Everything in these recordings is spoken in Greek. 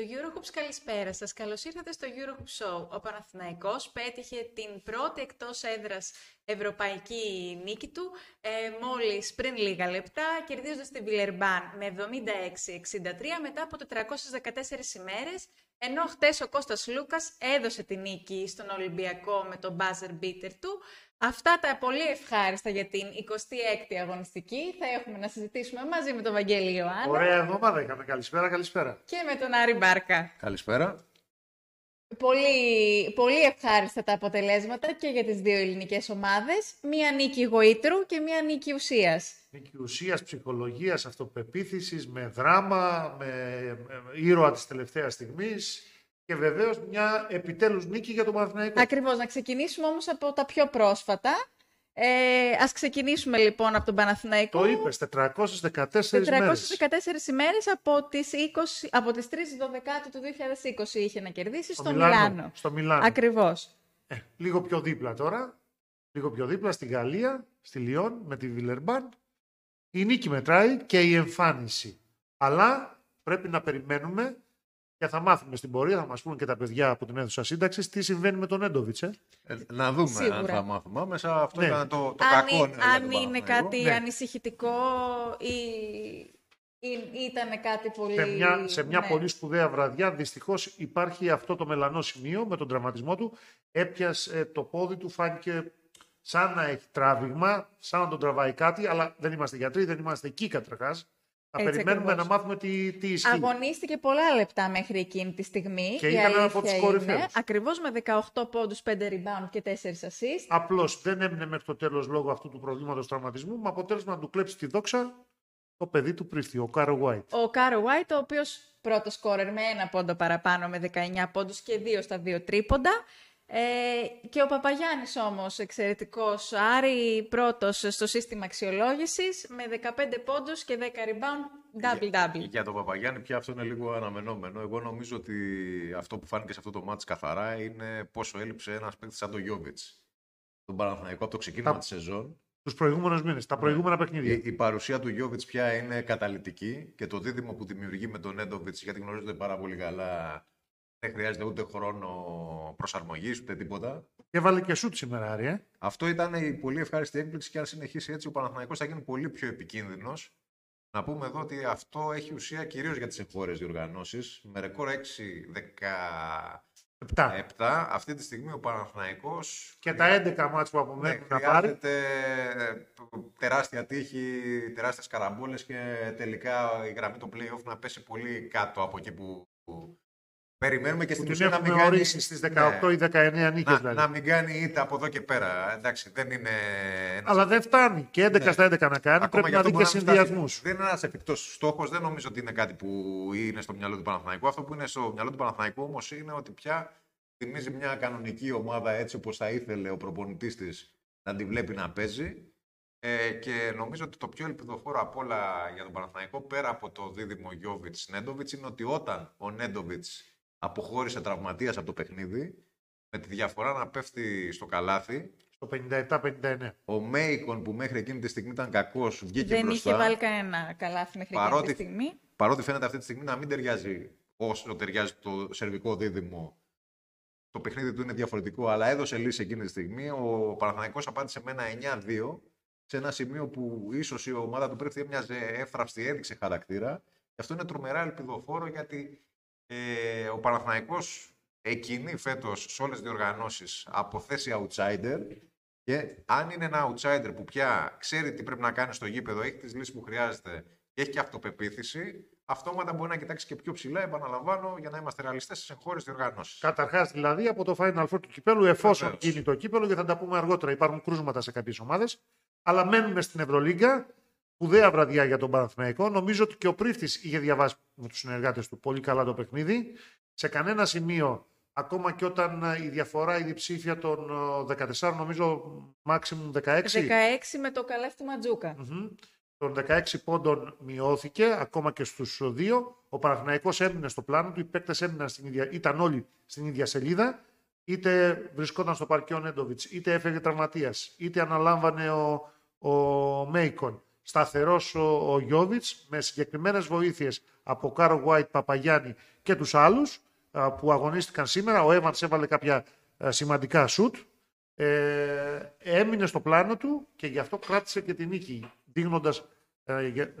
Φίλες και φίλοι του Eurohoops, καλησπέρα σας. Καλώς ήρθατε στο Eurohoops Show. Ο Παναθηναϊκός πέτυχε την πρώτη εκτός έδρας ευρωπαϊκή νίκη του ε, μόλις πριν λίγα λεπτά, κερδίζοντας την Βιλερμπάν με 76-63 μετά από 414 ημέρες, ενώ χτες ο Κώστας Λούκας έδωσε την νίκη στον Ολυμπιακό με τον buzzer beater του. Αυτά τα πολύ ευχάριστα για την 26η αγωνιστική θα έχουμε να συζητήσουμε μαζί με τον Βαγγέλη Ιωάννη. Ωραία εβδομάδα είχαμε. Καλησπέρα, καλησπέρα. Και με τον Άρη Μπάρκα. Καλησπέρα. Πολύ, πολύ ευχάριστα τα αποτελέσματα και για τις δύο ελληνικές ομάδες. Μία νίκη γοήτρου και μία νίκη ουσίας. Νίκη ουσίας, ψυχολογίας, αυτοπεποίθησης, με δράμα, με ήρωα της τελευταίας στιγμής και βεβαίως μια επιτέλους νίκη για τον Παναθηναϊκό. Ακριβώς. Να ξεκινήσουμε όμως από τα πιο πρόσφατα. Ε, ας ξεκινήσουμε λοιπόν από τον Παναθηναϊκό. Το είπες, 414 μέρες. 414 ημέρες από τις, 20, από τις 3 12 του 2020 είχε να κερδίσει στο, Μιλάνο, Μιλάνο. Στο Μιλάνο. Ακριβώς. Ε, λίγο πιο δίπλα τώρα. Λίγο πιο δίπλα στη Γαλλία, στη Λιόν, με τη Βιλερμπάν. Η νίκη μετράει και η εμφάνιση. Αλλά πρέπει να περιμένουμε και θα μάθουμε στην πορεία, θα μας πούνε και τα παιδιά από την αίθουσα σύνταξης, τι συμβαίνει με τον Έντοβιτς. Ε. Ε, να δούμε Σίγουρα. αν θα μάθουμε άμεσα. Αυτό Ναι. ήταν το, το αν, κακό. εί- ναι, για αν τον είναι Παναθηναϊκό. κάτι Ναι. ανησυχητικό ή, ή ήταν κάτι πολύ... Σε μια, σε μια ναι. πολύ σπουδαία βραδιά, δυστυχώς υπάρχει αυτό το μελανό σημείο με τον τραυματισμό του. Έπιασε το πόδι του, φάνηκε σαν να έχει τράβηγμα, σαν να τον τραβάει κάτι, αλλά δεν είμαστε γιατροί, δεν είμαστε εκεί καταρχάς. Θα Έτσι περιμένουμε ακριβώς. να μάθουμε τι, τι ισχύει. Αγωνίστηκε πολλά λεπτά μέχρι εκείνη τη στιγμή. Και η ήταν ένα από αλήθεια τους είναι, κορυφαίους. Ακριβώς με 18 πόντους, 5 rebound και 4 assist. Απλώς δεν έμεινε μέχρι το τέλος λόγω αυτού του προβλήματος τραυματισμού, με αποτέλεσμα να του κλέψει τη δόξα το παιδί του πρίστη, ο Carr White. Ο Carr White, ο οποίος πρώτος σκόρερ με ένα πόντο παραπάνω με 19 πόντους και δύο στα δύο τρίποντα. Ε, και ο Παπαγιάννης όμως εξαιρετικός, Άρη πρώτος στο σύστημα αξιολόγησης με 15 πόντους και 10 rebound, double-double. Για τον Παπαγιάννη πια αυτό είναι λίγο αναμενόμενο. Εγώ νομίζω ότι αυτό που φάνηκε σε αυτό το μάτς καθαρά είναι πόσο έλειψε ένας παίκτης σαν τον Γιώβιτς. Τον Παναθηναϊκό από το ξεκίνημα Τα- της σεζόν. Τους προηγούμενους μήνες, τα προηγούμενα παιχνίδια. Η, η παρουσία του Γιώβιτς πια είναι καταλητική και το δίδυμο που δημιουργεί με τον Έντοβιτς, γιατί γνωρίζονται πάρα πολύ καλά, δεν χρειάζεται ούτε χρόνο προσαρμογής ούτε τίποτα. Και έβαλε και σουτ σήμερα, Άρη. Ε. Αυτό ήταν η πολύ ευχάριστη έκπληξη και αν συνεχίσει έτσι ο Παναθηναϊκός θα γίνει πολύ πιο επικίνδυνος. Να πούμε εδώ ότι αυτό έχει ουσία κυρίως για τις εγχώρες διοργανώσεις. Με ρεκόρ 6-17 Επτά. αυτή τη στιγμή ο Παναθηναϊκός Και τα 11 μάτς που ναι, απομένουν να πάρει. χρειάζεται τεράστια τύχη, τεράστιες καραμπόλες και τελικά η γραμμή του play-off να πέσει πολύ κάτω από εκεί που, που περιμένουμε και Που στην την ουσία να μην έχουμε κάνει... ορίσει στις 18 Ναι. ή 19 νίκες Να, δηλαδή. να μην κάνει ήττα από εδώ και πέρα. Εντάξει, δεν είναι. ένας- Αλλά δεν φτάνει. Και 11 Ναι. στα 11 να κάνει. Ακόμα πρέπει και να αυτό δει και μπορεί να μην συνδυασμούς. φτάσει. Δεν είναι ένας εφικτός στόχος. Δεν νομίζω ότι είναι κάτι που είναι στο μυαλό του Παναθηναϊκού. Αυτό που είναι στο μυαλό του Παναθηναϊκού όμως είναι ότι πια θυμίζει μια κανονική ομάδα έτσι όπως θα ήθελε ο προπονητής της να τη βλέπει να παίζει. Ε, και νομίζω ότι το πιο ελπιδοφόρο απ' όλα για τον Παναθηναϊκό πέρα από το δίδυμο Γιώβιτ Νέντοβιτ είναι ότι όταν ο Νέντοβιτς αποχώρησε τραυματίας από το παιχνίδι, με τη διαφορά να πέφτει στο καλάθι, Στο 57-59. ο Μέικον που μέχρι εκείνη τη στιγμή ήταν κακός, βγήκε Δεν μπροστά. είχε βάλει κανένα καλάθι μέχρι Παρότι- εκείνη τη στιγμή. Παρότι φαίνεται αυτή τη στιγμή να μην ταιριάζει όσο ταιριάζει το σερβικό δίδυμο. Το παιχνίδι του είναι διαφορετικό, αλλά έδωσε λύση εκείνη τη στιγμή. Ο Παναθηναϊκός απάντησε με ένα 9-2 σε ένα σημείο που ίσως η ομάδα του πρέπει έμοιαζε εύθραυστη, έδειξε χαρακτήρα. Και αυτό είναι τρομερά ελπιδοφόρο γιατί ε, ο Παναθηναϊκός εκκινεί φέτος σε όλες τις διοργανώσεις από θέση outsider. Και αν είναι ένα outsider που πια ξέρει τι πρέπει να κάνει στο γήπεδο, έχει τις λύσεις που χρειάζεται και έχει και αυτοπεποίθηση, αυτόματα μπορεί να κοιτάξει και πιο ψηλά, επαναλαμβάνω, για να είμαστε ρεαλιστές στις εγχώριες διοργανώσεις. Καταρχάς δηλαδή από το Final Four του κυπέλου, εφόσον Βεβαίως. γίνει το κύπελο, και θα τα πούμε αργότερα. Υπάρχουν κρούσματα σε κάποιες ομάδες. Αλλά μένουμε στην Ευρωλίγκα. Σπουδαία βραδιά για τον Παναθηναϊκό. Νομίζω ότι και ο Πρίφτη είχε διαβάσει με τους συνεργάτες του πολύ καλά το παιχνίδι. Σε κανένα σημείο, ακόμα και όταν ε, η διαφορά, η διψήφια των ε, 14, νομίζω maximum 16. 16 με το καλάθι του Ματζούκα. Μμμ. Των 16 πόντων μειώθηκε ακόμα και στους δύο. Ο Παναθηναϊκός έμεινε στο πλάνο του. Οι παίκτες έμειναν στην ίδια, ήταν όλοι στην ίδια σελίδα. Είτε βρισκόταν στο παρκείο Νέντοβιτς, είτε έφεγε τραυματίας, είτε αναλάμβανε ο, ο Μέικον. Σταθερός ο, ο Γιώβιτς με συγκεκριμένες βοήθειες από Κάρο Γουάιτ, Παπαγιάννη και τους άλλους που αγωνίστηκαν σήμερα. Ο Εύανς έβαλε κάποια σημαντικά σουτ. Ε, έμεινε στο πλάνο του και γι' αυτό κράτησε και την νίκη, δείχνοντας, ε, για,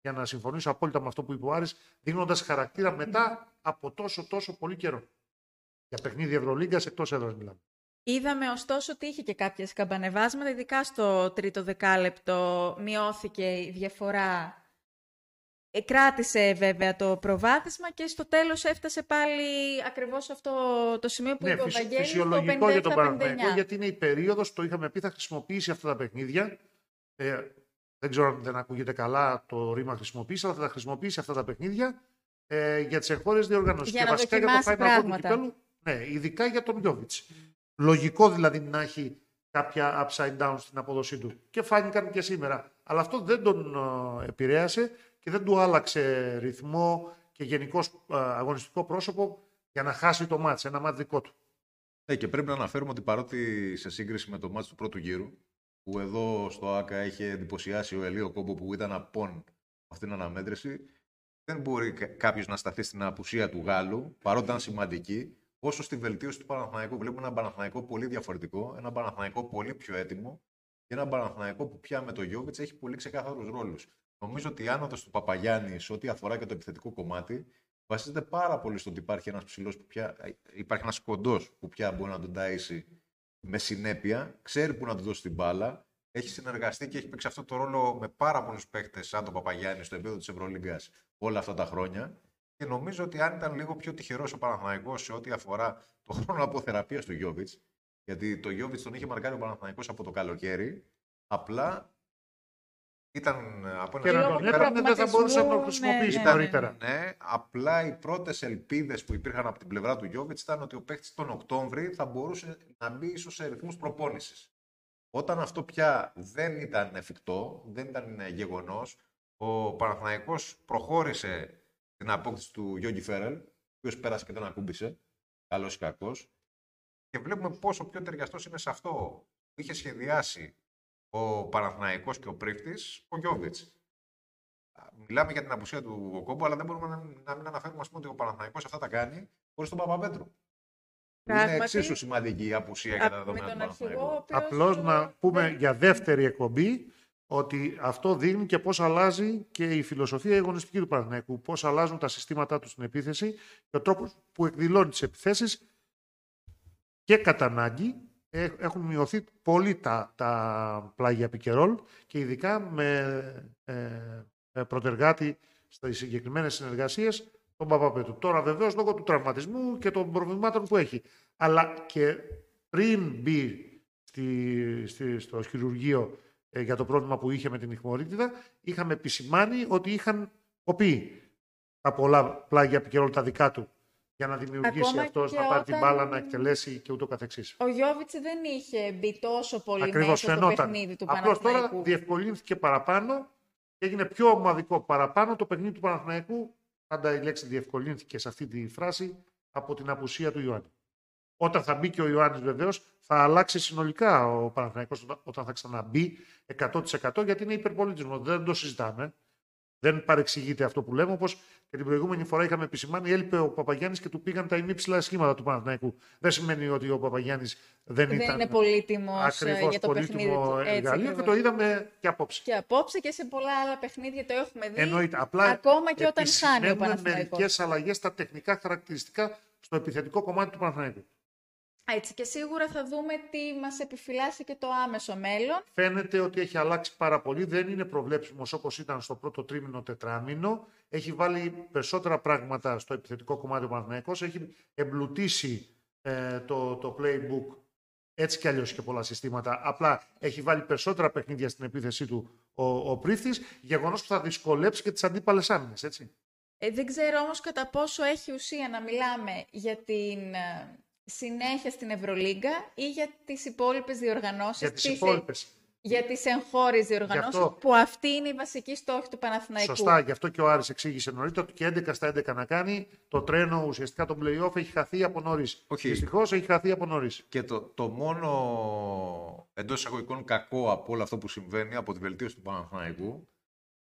για, να συμφωνήσω απόλυτα με αυτό που είπε ο Άρης, δείχνοντας χαρακτήρα μετά από τόσο τόσο πολύ καιρό. Για παιχνίδι Ευρωλίγκας εκτός έδρας μιλάμε. Είδαμε ωστόσο ότι είχε και κάποιες καμπανεβάσματα, ειδικά στο τρίτο δεκάλεπτο μειώθηκε η διαφορά. Ε, κράτησε βέβαια το προβάδισμα και στο τέλος έφτασε πάλι ακριβώς αυτό το σημείο που ναι, είπε ο Βαγγέλης, φυσιολογικό για τον Παναθηναϊκό, γιατί είναι η περίοδος, το είχαμε πει, θα χρησιμοποιήσει αυτά τα παιχνίδια. Ε, δεν ξέρω αν δεν ακούγεται καλά το ρήμα χρησιμοποιήσει, αλλά θα τα χρησιμοποιήσει αυτά τα παιχνίδια ε, για τις εγχώριες διοργανώσεις. Για και να βασικά για το Final του κυπέλου, ναι, ειδικά για τον Γιώβιτ. Λογικό δηλαδή να έχει κάποια upside down στην απόδοσή του. Και φάνηκαν και σήμερα. Αλλά αυτό δεν τον ε, επηρέασε και δεν του άλλαξε ρυθμό και γενικώ ε, αγωνιστικό πρόσωπο για να χάσει το μάτς, ένα μάτς δικό του. Ναι, και πρέπει να αναφέρουμε ότι παρότι σε σύγκριση με το μάτς του πρώτου γύρου, που εδώ στο ΆΚΑ είχε εντυπωσιάσει ο Ελίο Κόμπο που ήταν απόν αυτήν την αναμέτρηση, δεν μπορεί κάποιος να σταθεί στην απουσία του Γάλλου, παρότι ήταν σημαντική, όσο στη βελτίωση του Παναθηναϊκού. Βλέπουμε ένα Παναθηναϊκό πολύ διαφορετικό, ένα Παναθηναϊκό πολύ πιο έτοιμο και ένα Παναθηναϊκό που πια με το Γιώβιτς έχει πολύ ξεκάθαρους ρόλους. Νομίζω ότι η άνοδος του Παπαγιάννης σε ό,τι αφορά και το επιθετικό κομμάτι βασίζεται πάρα πολύ στο ότι υπάρχει ένας ψηλός που πια. υπάρχει ένας κοντός που πια μπορεί να τον ταΐσει με συνέπεια, ξέρει που να του δώσει την μπάλα, έχει συνεργαστεί και έχει παίξει αυτό το ρόλο με πάρα πολλούς παίχτε σαν τον Παπαγιάννη στο επίπεδο της Ευρωλίγκας όλα αυτά τα χρόνια. Και νομίζω ότι αν ήταν λίγο πιο τυχερός ο Παναθηναϊκός σε ό,τι αφορά το χρόνο αποθεραπείας του Γιώβιτς, γιατί το Γιώβιτς τον είχε μαρκάρει ο Παναθηναϊκός από το καλοκαίρι, απλά ήταν από ένα και τον έπαιρνε, δεν θα μπορούσε να το χρησιμοποιήσει ναι, νωρίτερα. Ναι, απλά οι πρώτες ελπίδες που υπήρχαν από την πλευρά του Γιώβιτς ήταν ότι ο παίχτη τον Οκτώβρη θα μπορούσε να μπει ίσως σε ρυθμούς προπόνησης. Όταν αυτό πια δεν ήταν εφικτό, δεν ήταν γεγονός, ο Παναθηναϊκός προχώρησε την απόκτηση του Γιώργη Φέρελ, ο οποίος πέρασε και τον ακούμπησε, καλός ή κακός. Και βλέπουμε πόσο πιο ταιριαστός είναι σε αυτό που είχε σχεδιάσει ο Παναθηναϊκός και ο πρίφτης, ο Γιώβιτς. Μιλάμε για την απουσία του Οκόμπου, αλλά δεν μπορούμε να, να μην αναφέρουμε πούμε, ότι ο Παναθηναϊκός αυτά τα κάνει χωρίς τον Παπαπέτρου. Είναι εξίσου σημαντική η απουσία για τα δεδομένα του Παναθηναϊκού. Απλώς να πούμε για δεύτερη εκπομπή ότι αυτό δείχνει και πώς αλλάζει και η φιλοσοφία αγωνιστική του Παναθηναϊκού, πώς αλλάζουν τα συστήματά τους στην επίθεση και ο τρόπος που εκδηλώνει τις επιθέσεις και κατά ανάγκη έχουν μειωθεί πολύ τα, τα πλάγια πικερόλ και ειδικά με ε, προτεργάτη στις συγκεκριμένες συνεργασίες τον Παπαπέτου. Τώρα βεβαίως λόγω του τραυματισμού και των προβλημάτων που έχει. Αλλά και πριν μπει στη, στη, στο χειρουργείο ε, για το πρόβλημα που είχε με την ηχμορίτιδα, είχαμε επισημάνει ότι είχαν κοπεί τα πολλά πλάγια επικαιρών τα δικά του για να δημιουργήσει αυτός να πάρει την μπάλα, να εκτελέσει και ούτω καθεξής. Ο Γιώβιτς δεν είχε μπει τόσο πολύ Ακριβώς, μέσα στο παιχνίδι του Απλώς τώρα διευκολύνθηκε παραπάνω και έγινε πιο ομαδικό παραπάνω το παιχνίδι του Παναθηναϊκού. Πάντα η λέξη διευκολύνθηκε σε αυτή τη φράση από την απουσία του Ιωάννη. Όταν θα μπει και ο Ιωάννης βεβαίως, θα αλλάξει συνολικά ο Παναθηναϊκός όταν θα ξαναμπεί 100% γιατί είναι υπερπολιτισμό. Δεν το συζητάμε. Δεν παρεξηγείται αυτό που λέμε. Όπως και την προηγούμενη φορά είχαμε επισημάνει, έλειπε ο Παπαγιάννης και του πήγαν τα ημίψηλα σχήματα του Παναθηναϊκού. Δεν σημαίνει ότι ο Παπαγιάννης δεν, δεν ήταν. είναι πολύτιμος ε, για το παιχνίδι του. εργαλείο και το είδαμε και απόψε. Και απόψε και σε πολλά άλλα παιχνίδια το έχουμε δει. Εννοείται. Απλά ακόμα και όταν χάνει ο Παναθηναϊκός. μερικές αλλαγές στα τεχνικά χαρακτηριστικά στο επιθετικό κομμάτι του Παναθηναϊκού. Έτσι και σίγουρα θα δούμε τι μας επιφυλάσσει και το άμεσο μέλλον. Φαίνεται ότι έχει αλλάξει πάρα πολύ. Δεν είναι προβλέψιμος όπως ήταν στο πρώτο τρίμηνο τετράμινο. Έχει βάλει περισσότερα πράγματα στο επιθετικό κομμάτι του Παναθηναϊκός. Έχει εμπλουτίσει ε, το, το playbook έτσι κι αλλιώς και πολλά συστήματα. Απλά έχει βάλει περισσότερα παιχνίδια στην επίθεσή του ο, ο Πρίφτης, γεγονός που θα δυσκολέψει και τις αντίπαλες άμυνες, έτσι. Ε, δεν ξέρω όμως κατά πόσο έχει ουσία να μιλάμε για την ε, συνέχεια στην Ευρωλίγκα ή για τις υπόλοιπες διοργανώσεις. Για τις υπόλοιπες. για τις εγχώριες διοργανώσει, αυτό- που αυτή είναι η βασική στόχη του Παναθηναϊκού. Σωστά, γι' αυτό και ο Άρης εξήγησε νωρίτερα ότι και 11 στα 11 να κάνει. Το τρένο ουσιαστικά το playoff έχει χαθεί από νωρίς. Όχι. Δυστυχώς έχει χαθεί από νωρίς. Και το, το μόνο εντός εισαγωγικών κακό από όλο αυτό που συμβαίνει, από τη βελτίωση του Παναθηναϊκού,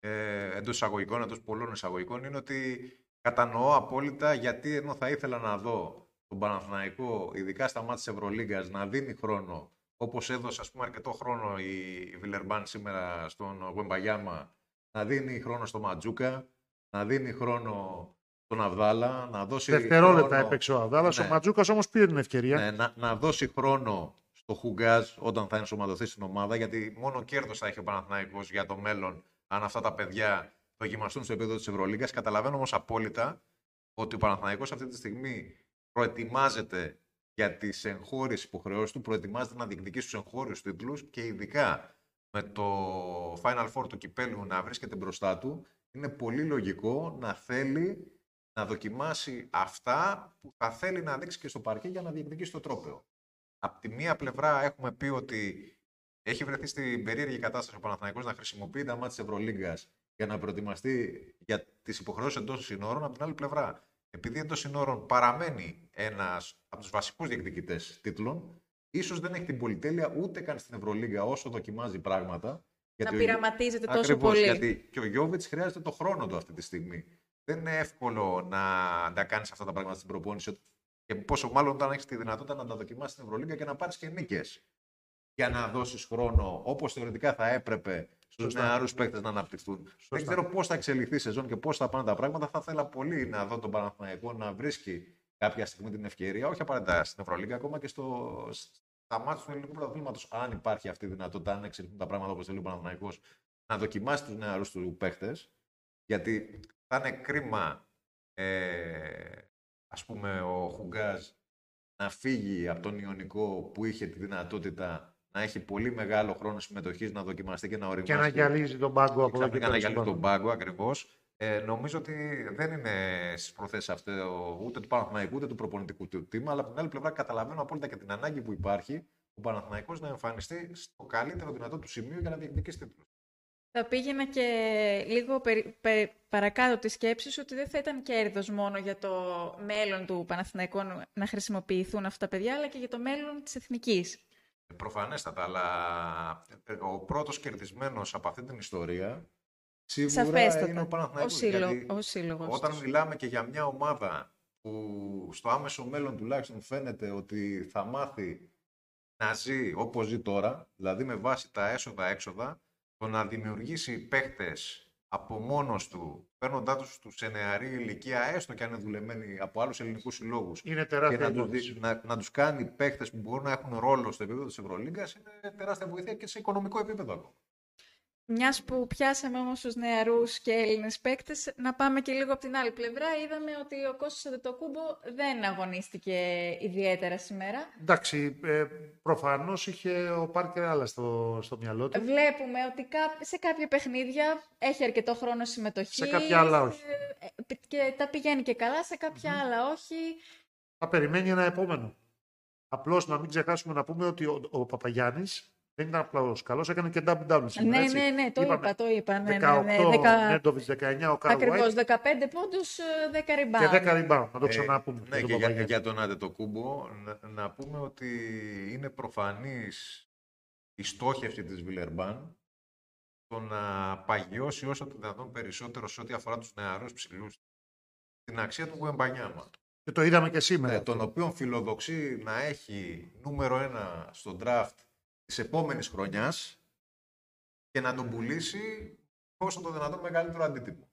ε, εντός εισαγωγικών, εντός πολλών εισαγωγικών, είναι ότι κατανοώ απόλυτα γιατί ενώ θα ήθελα να δω τον Παναθηναϊκό, ειδικά στα μάτια της Ευρωλίγκας, να δίνει χρόνο, όπως έδωσε ας πούμε, αρκετό χρόνο η, η Βιλερμπάν σήμερα στον Γουεμπαγιάμα, να δίνει χρόνο στο Ματζούκα, να δίνει χρόνο στον Αβδάλα, να δώσει. Δευτερόλεπτα χρόνο- έπαιξε ο Αβδάλα. Ναι. Ο Ματζούκα όμως πήρε την ευκαιρία. ναι, να, να δώσει χρόνο στο Χουγκάζ όταν θα ενσωματωθεί στην ομάδα, γιατί μόνο κέρδος θα έχει ο Παναθηναϊκός για το μέλλον αν αυτά τα παιδιά δοκιμαστούν στο επίπεδο της Ευρωλίγκας. Καταλαβαίνω όμως απόλυτα ότι ο Παναθηναϊκός αυτή τη στιγμή προετοιμάζεται για τις εγχώριες υποχρεώσεις του, προετοιμάζεται να διεκδικήσει τους εγχώριους τίτλους και ειδικά με το Final Four του κυπέλου να βρίσκεται μπροστά του, είναι πολύ λογικό να θέλει να δοκιμάσει αυτά που θα θέλει να δείξει και στο παρκέ για να διεκδικήσει το τρόπαιο. Απ' τη μία πλευρά έχουμε πει ότι έχει βρεθεί στην περίεργη κατάσταση ο Παναθηναϊκός να χρησιμοποιεί τα μάτια της Ευρωλίγκας για να προετοιμαστεί για τις υποχρεώσεις εντός συνόρων. Απ' την άλλη πλευρά, επειδή εντός συνόρων παραμένει ένας από τους βασικούς διεκδικητές τίτλων, ίσως δεν έχει την πολυτέλεια ούτε καν στην Ευρωλίγκα όσο δοκιμάζει πράγματα. να γιατί ο- πειραματίζεται τόσο Ακριβώς, πολύ. γιατί και ο Γιώβιτς χρειάζεται το χρόνο του αυτή τη στιγμή. Δεν είναι εύκολο να τα κάνεις αυτά τα πράγματα στην προπόνηση. Και πόσο μάλλον όταν έχεις τη δυνατότητα να τα δοκιμάσεις στην Ευρωλίγκα και να πάρεις και νίκες. Για να δώσεις χρόνο όπως θεωρητικά θα έπρεπε στους Σωστά. νεαρούς παίκτες να αναπτυχθούν. Δεν ξέρω πώς θα εξελιχθεί η σεζόν και πώς θα πάνε τα πράγματα. Θα ήθελα πολύ να δω τον Παναθηναϊκό να βρίσκει κάποια στιγμή την ευκαιρία, όχι απαραίτητα στην Ευρωλίγκα, ακόμα και στο, στα μάτια του ελληνικού πρωταθλήματος, αν υπάρχει αυτή η δυνατότητα, αν εξελιχθούν τα πράγματα όπως θέλει ο Παναθηναϊκός, να δοκιμάσει τους νεαρούς του παίχτε. Γιατί θα είναι κρίμα, ε, ας πούμε, ο Χουγκάζ να φύγει από τον Ιωνικό που είχε τη δυνατότητα να έχει πολύ μεγάλο χρόνο συμμετοχής, να δοκιμαστεί και να οριμάσει. Και να γυαλίζει τον πάγκο Και από εδώ και ξαφνικά να πέρα γυαλίζει στον τον πάγκο. πάγκο ακριβώς. Ε, νομίζω ότι δεν είναι στις προθέσεις αυτό ούτε του Παναθηναϊκού ούτε του προπονητικού του τίμα, αλλά από την άλλη πλευρά καταλαβαίνω απόλυτα και την ανάγκη που υπάρχει ο Παναθηναϊκός να εμφανιστεί στο καλύτερο δυνατό του σημείο για να διεκδικήσει τίτλο. Θα πήγαινα και λίγο περι- πε- παρακάτω τη σκέψη σου ότι δεν θα ήταν κέρδος μόνο για το μέλλον του Παναθηναϊκού να χρησιμοποιηθούν αυτά τα παιδιά, αλλά και για το μέλλον της εθνικής. Προφανέστατα, αλλά ε, ο πρώτος κερδισμένος από αυτή την ιστορία σίγουρα Σαφέστατα. είναι ο Ο, Παναθηναϊκός. σύλλο, γιατί ο σύλλογος όταν τους. μιλάμε και για μια ομάδα που στο άμεσο μέλλον τουλάχιστον φαίνεται ότι θα μάθει να ζει όπως ζει τώρα, δηλαδή με βάση τα έσοδα-έξοδα, το να δημιουργήσει παίχτες από μόνος του, παίρνοντά τους σε νεαρή ηλικία, έστω και αν είναι δουλεμένοι από άλλους ελληνικούς συλλόγους, Είναι και τεράστια να τους, υπόθεση. δει- να, να τους κάνει παίχτες που μπορούν να έχουν ρόλο στο επίπεδο της Ευρωλίγκας είναι τεράστια βοήθεια και σε οικονομικό επίπεδο ακόμα. Μιας που πιάσαμε όμως τους νεαρούς και Έλληνες παίκτες, να πάμε και λίγο από την άλλη πλευρά. Είδαμε ότι ο Κώστας Αντετοκούμπο δεν αγωνίστηκε ιδιαίτερα σήμερα. Εντάξει, ε, προφανώς είχε ο Πάρκερ άλλα στο, στο μυαλό του. Βλέπουμε ότι κά- σε κάποια παιχνίδια έχει αρκετό χρόνο συμμετοχής. Σε κάποια άλλα όχι. ε, Και τα πηγαίνει και καλά, σε κάποια άλλα όχι. Θα περιμένει ένα επόμενο. Απλώς να μην ξεχάσουμε να πούμε ότι ο, ο Παπαγιάννης δεν ήταν απλώ καλός, έκανε και double double σήμερα. Ναι, έτσι. ναι, ναι, το Είπαμε, είπα, το είπα. Ναι, 18 ναι, ναι, δεκα- Νέντοβιτς, 19 ο Καρl Ακριβώς, White 15 πόντους, ε, 10 rebound. και 10 rebound. Να το Ε, ξαναπούμε. ναι, τον και για, Παπαγιάννη. για τον Αντετοκούμπο να, να πούμε ότι είναι προφανής η στόχευση της Βιλερμπάν το να παγιώσει όσο το δυνατόν περισσότερο σε ό,τι αφορά τους νεαρούς ψηλούς την αξία του Γουεμπανιάμα. Και το είδαμε και σήμερα. Ναι, τον οποίο φιλοδοξεί να έχει νούμερο ένα στο draft της επόμενης χρονιάς και να τον πουλήσει όσο το δυνατόν μεγαλύτερο αντίτιμο.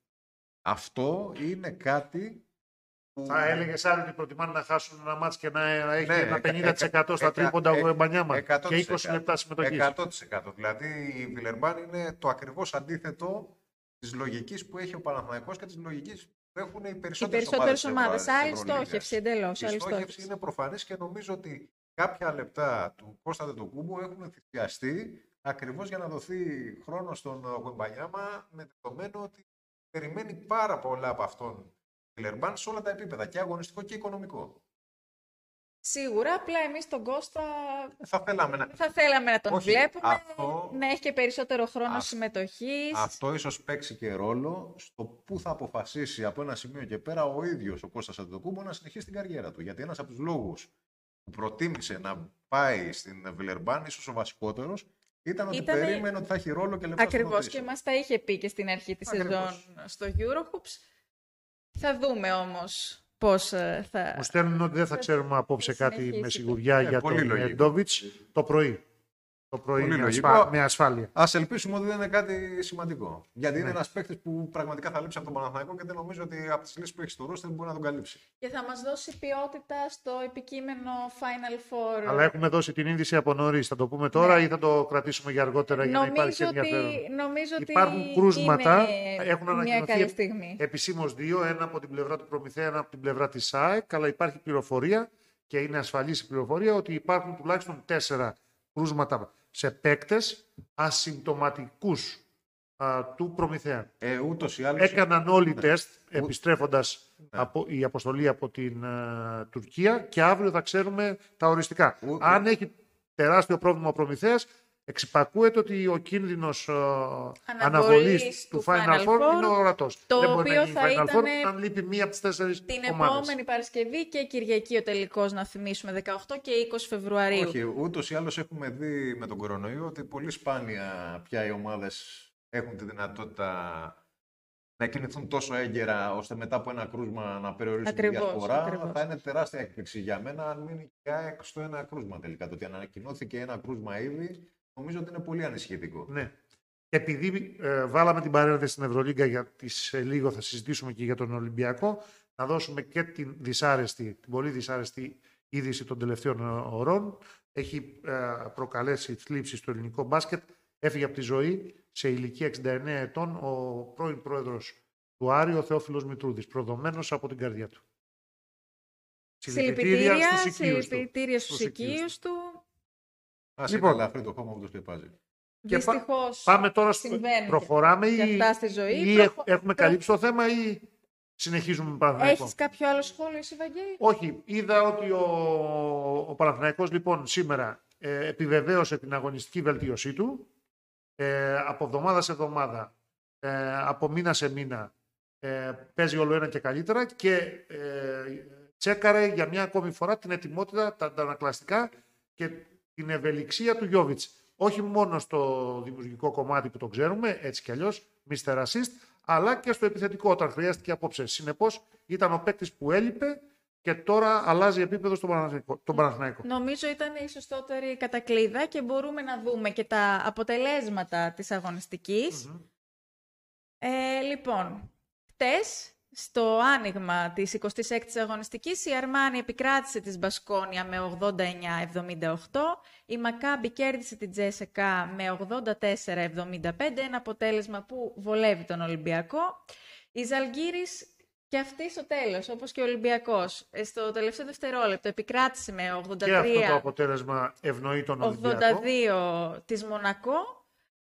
Αυτό είναι κάτι που... Θα έλεγες άλλοι ότι προτιμάνε να χάσουν ένα μάτς και να έχει Ναι, ένα εκα- 50% εκα- στα τρίποντα εκα- ο Εμπανιάμα εκατό και της 20 εκατό. λεπτά συμμετοχής. 100%. Δηλαδή η Βιλερμπάν είναι το ακριβώς αντίθετο της λογικής που έχει ο Παναθηναϊκός και της λογικής που έχουν οι Οι περισσότερες, περισσότερες ομάδες ομάδες. της Ευρω- Άλλη της Ευρωλίγκας. στόχευση εντελώς. Η άλλη στόχευση στόχευση. είναι προφανής και νομίζω ότι κάποια λεπτά του Κώστα Τετοκούμπου έχουν θυσιαστεί ακριβώς για να δοθεί χρόνος στον Γουεμπανιάμα με δεδομένο ότι περιμένει πάρα πολλά από αυτόν η Βιλερμπάν σε όλα τα επίπεδα και αγωνιστικό και οικονομικό. Σίγουρα, απλά εμείς τον Κώστα Θα θέλαμε να... θα θέλαμε να τον Όχι, βλέπουμε, αυτό- να έχει και περισσότερο χρόνο Αυτό- συμμετοχής. Αυτό ίσως παίξει και ρόλο στο πού θα αποφασίσει από ένα σημείο και πέρα ο ίδιος ο Κώστας Αντετοκούμπο να συνεχίσει την καριέρα του. Γιατί ένας από τους λόγους που προτίμησε να πάει στην Βιλερμπάν, ίσως ο βασικότερος, ήταν ότι Ήτανε- περίμενε ότι θα έχει ρόλο και λεπτά στην Ακριβώς Οδύσσια. και μας τα είχε πει και στην αρχή της Ακριβώς. σεζόν στο Eurohoops. Θα δούμε όμως πώς ε, θα... Μου στέλνουν ότι δεν θα ξέρουμε απόψε κάτι συνεχίσει με το- σιγουριά Ε, για πολύ τον λογικό. Ντόβιτς το πρωί. Το πρωί Πολύ με, λογικό. ασφα- με ασφάλεια. Α ελπίσουμε ότι δεν είναι κάτι σημαντικό. Γιατί είναι Ναι. ένας παίκτης που πραγματικά θα λείψει από τον Παναθηναϊκό και δεν νομίζω ότι από τις λύσεις που έχει στο ρόστερ μπορεί να τον καλύψει. Και θα μας δώσει ποιότητα στο επικείμενο Final Four. Αλλά έχουμε δώσει την είδηση από νωρίς. Θα το πούμε τώρα Ναι. ή θα το κρατήσουμε για αργότερα για να υπάρχει νομίζω ενδιαφέρον; ότι, νομίζω ότι Υπάρχουν κρούσματα, είναι έχουν μια ανακοινωθεί καλή στιγμή. Επισήμως δύο, ένα από την πλευρά του Προμηθέα, ένα από την πλευρά της ΣΑΕΚ, αλλά υπάρχει πληροφορία και είναι ασφαλής η πληροφορία ότι υπάρχουν τουλάχιστον τέσσερα κρούσματα σε παίκτες ασυμπτωματικού του Προμηθέα. Ε, Ούτως ή άλλω. Έκαναν όλοι Ναι. τεστ επιστρέφοντας Ναι. από, η αποστολή από την α, Τουρκία και αύριο θα ξέρουμε τα οριστικά. Ου- Αν έχει τεράστιο πρόβλημα ο Προμηθέας, εξυπακούεται ότι ο κίνδυνος α, αναβολής του Final Four είναι ορατός. το Δεν μπορεί να οποίο γίνει θα Final Four ήτανε αν λείπει μία από τις τέσσερις Την ομάδες. επόμενη Παρασκευή και Κυριακή ο τελικός, να θυμίσουμε, 18 και 20 Φεβρουαρίου. Όχι, ούτως ή άλλως έχουμε δει με τον κορονοϊό ότι πολύ σπάνια πια οι ομάδες έχουν τη δυνατότητα να κινηθούν τόσο έγκαιρα ώστε μετά από ένα κρούσμα να περιορίσουν τη Ακριβώς, διασπορά. ακριβώς. Θα είναι τεράστια έκπληξη για μένα αν μείνει και η ΑΕΚ στο ένα κρούσμα τελικά. Το ότι ανακοινώθηκε ένα κρούσμα ήδη νομίζω ότι είναι πολύ ανησυχητικό. Ναι. Επειδή ε, βάλαμε την παρένθεση στην Ευρωλίγκα γιατί σε λίγο θα συζητήσουμε και για τον Ολυμπιακό, να δώσουμε και την δυσάρεστη, την πολύ δυσάρεστη είδηση των τελευταίων ε, ωρών. Έχει ε, προκαλέσει θλίψη στο ελληνικό μπάσκετ. Έφυγε από τη ζωή σε ηλικία 69 ετών ο πρώην πρόεδρος του Άρη, ο Θεόφιλος Μητρούδης, προδομένος από την καρδιά του. Συλληπιτήρια, στους οικείους του. Συλληπιτήρια στους Στους οικείους οικείους του. Α Λοιπόν. είναι ελαφρύ το χώμα που το σκεπάζει. Και πα- Δυστυχώς Πάμε τώρα στο... συμβαίνουν Προχωράμε και ή, αυτά στη ζωή. ή Προχω- έχ- έχουμε προ- καλύψει το θέμα ή συνεχίζουμε με Παναθηναϊκό. Έχεις κάποιο άλλο σχόλιο, εσύ, Βαγγέλη; Όχι, είδα ότι ο, ο Παναθηναϊκός λοιπόν σήμερα ε, επιβεβαίωσε την αγωνιστική βελτίωσή του ε, από εβδομάδα σε εβδομάδα, ε, από μήνα σε μήνα ε, παίζει όλο ένα και καλύτερα και ε, τσέκαρε για μια ακόμη φορά την ετοιμότητα, τα αντανακλαστικά και την ευελιξία του Γιώβιτς. Όχι μόνο στο δημιουργικό κομμάτι που το ξέρουμε, έτσι κι αλλιώς, Mr. Assist, αλλά και στο επιθετικό όταν χρειάστηκε απόψε. Συνεπώς ήταν ο παίκτης που έλειπε και τώρα αλλάζει επίπεδο στον Παναθηναϊκό. Τον Παναθηναϊκό. Νομίζω ήταν η σωστότερη κατακλείδα και μπορούμε να δούμε και τα αποτελέσματα της αγωνιστικης Ε, λοιπόν, χτες στο άνοιγμα της 26ης αγωνιστικής η Αρμάνη επικράτησε της Μπασκόνια με 89-78, η Μακάμπη κέρδισε την Τζέσεκα με 84-75, ένα αποτέλεσμα που βολεύει τον Ολυμπιακό. Η Ζαλγκύρης και αυτή στο τέλος, όπως και ο Ολυμπιακός, ε, στο τελευταίο δευτερόλεπτο επικράτησε με 83 Και αυτό το αποτέλεσμα ευνοεί τον Ολυμπιακό. 82 της Μονακό.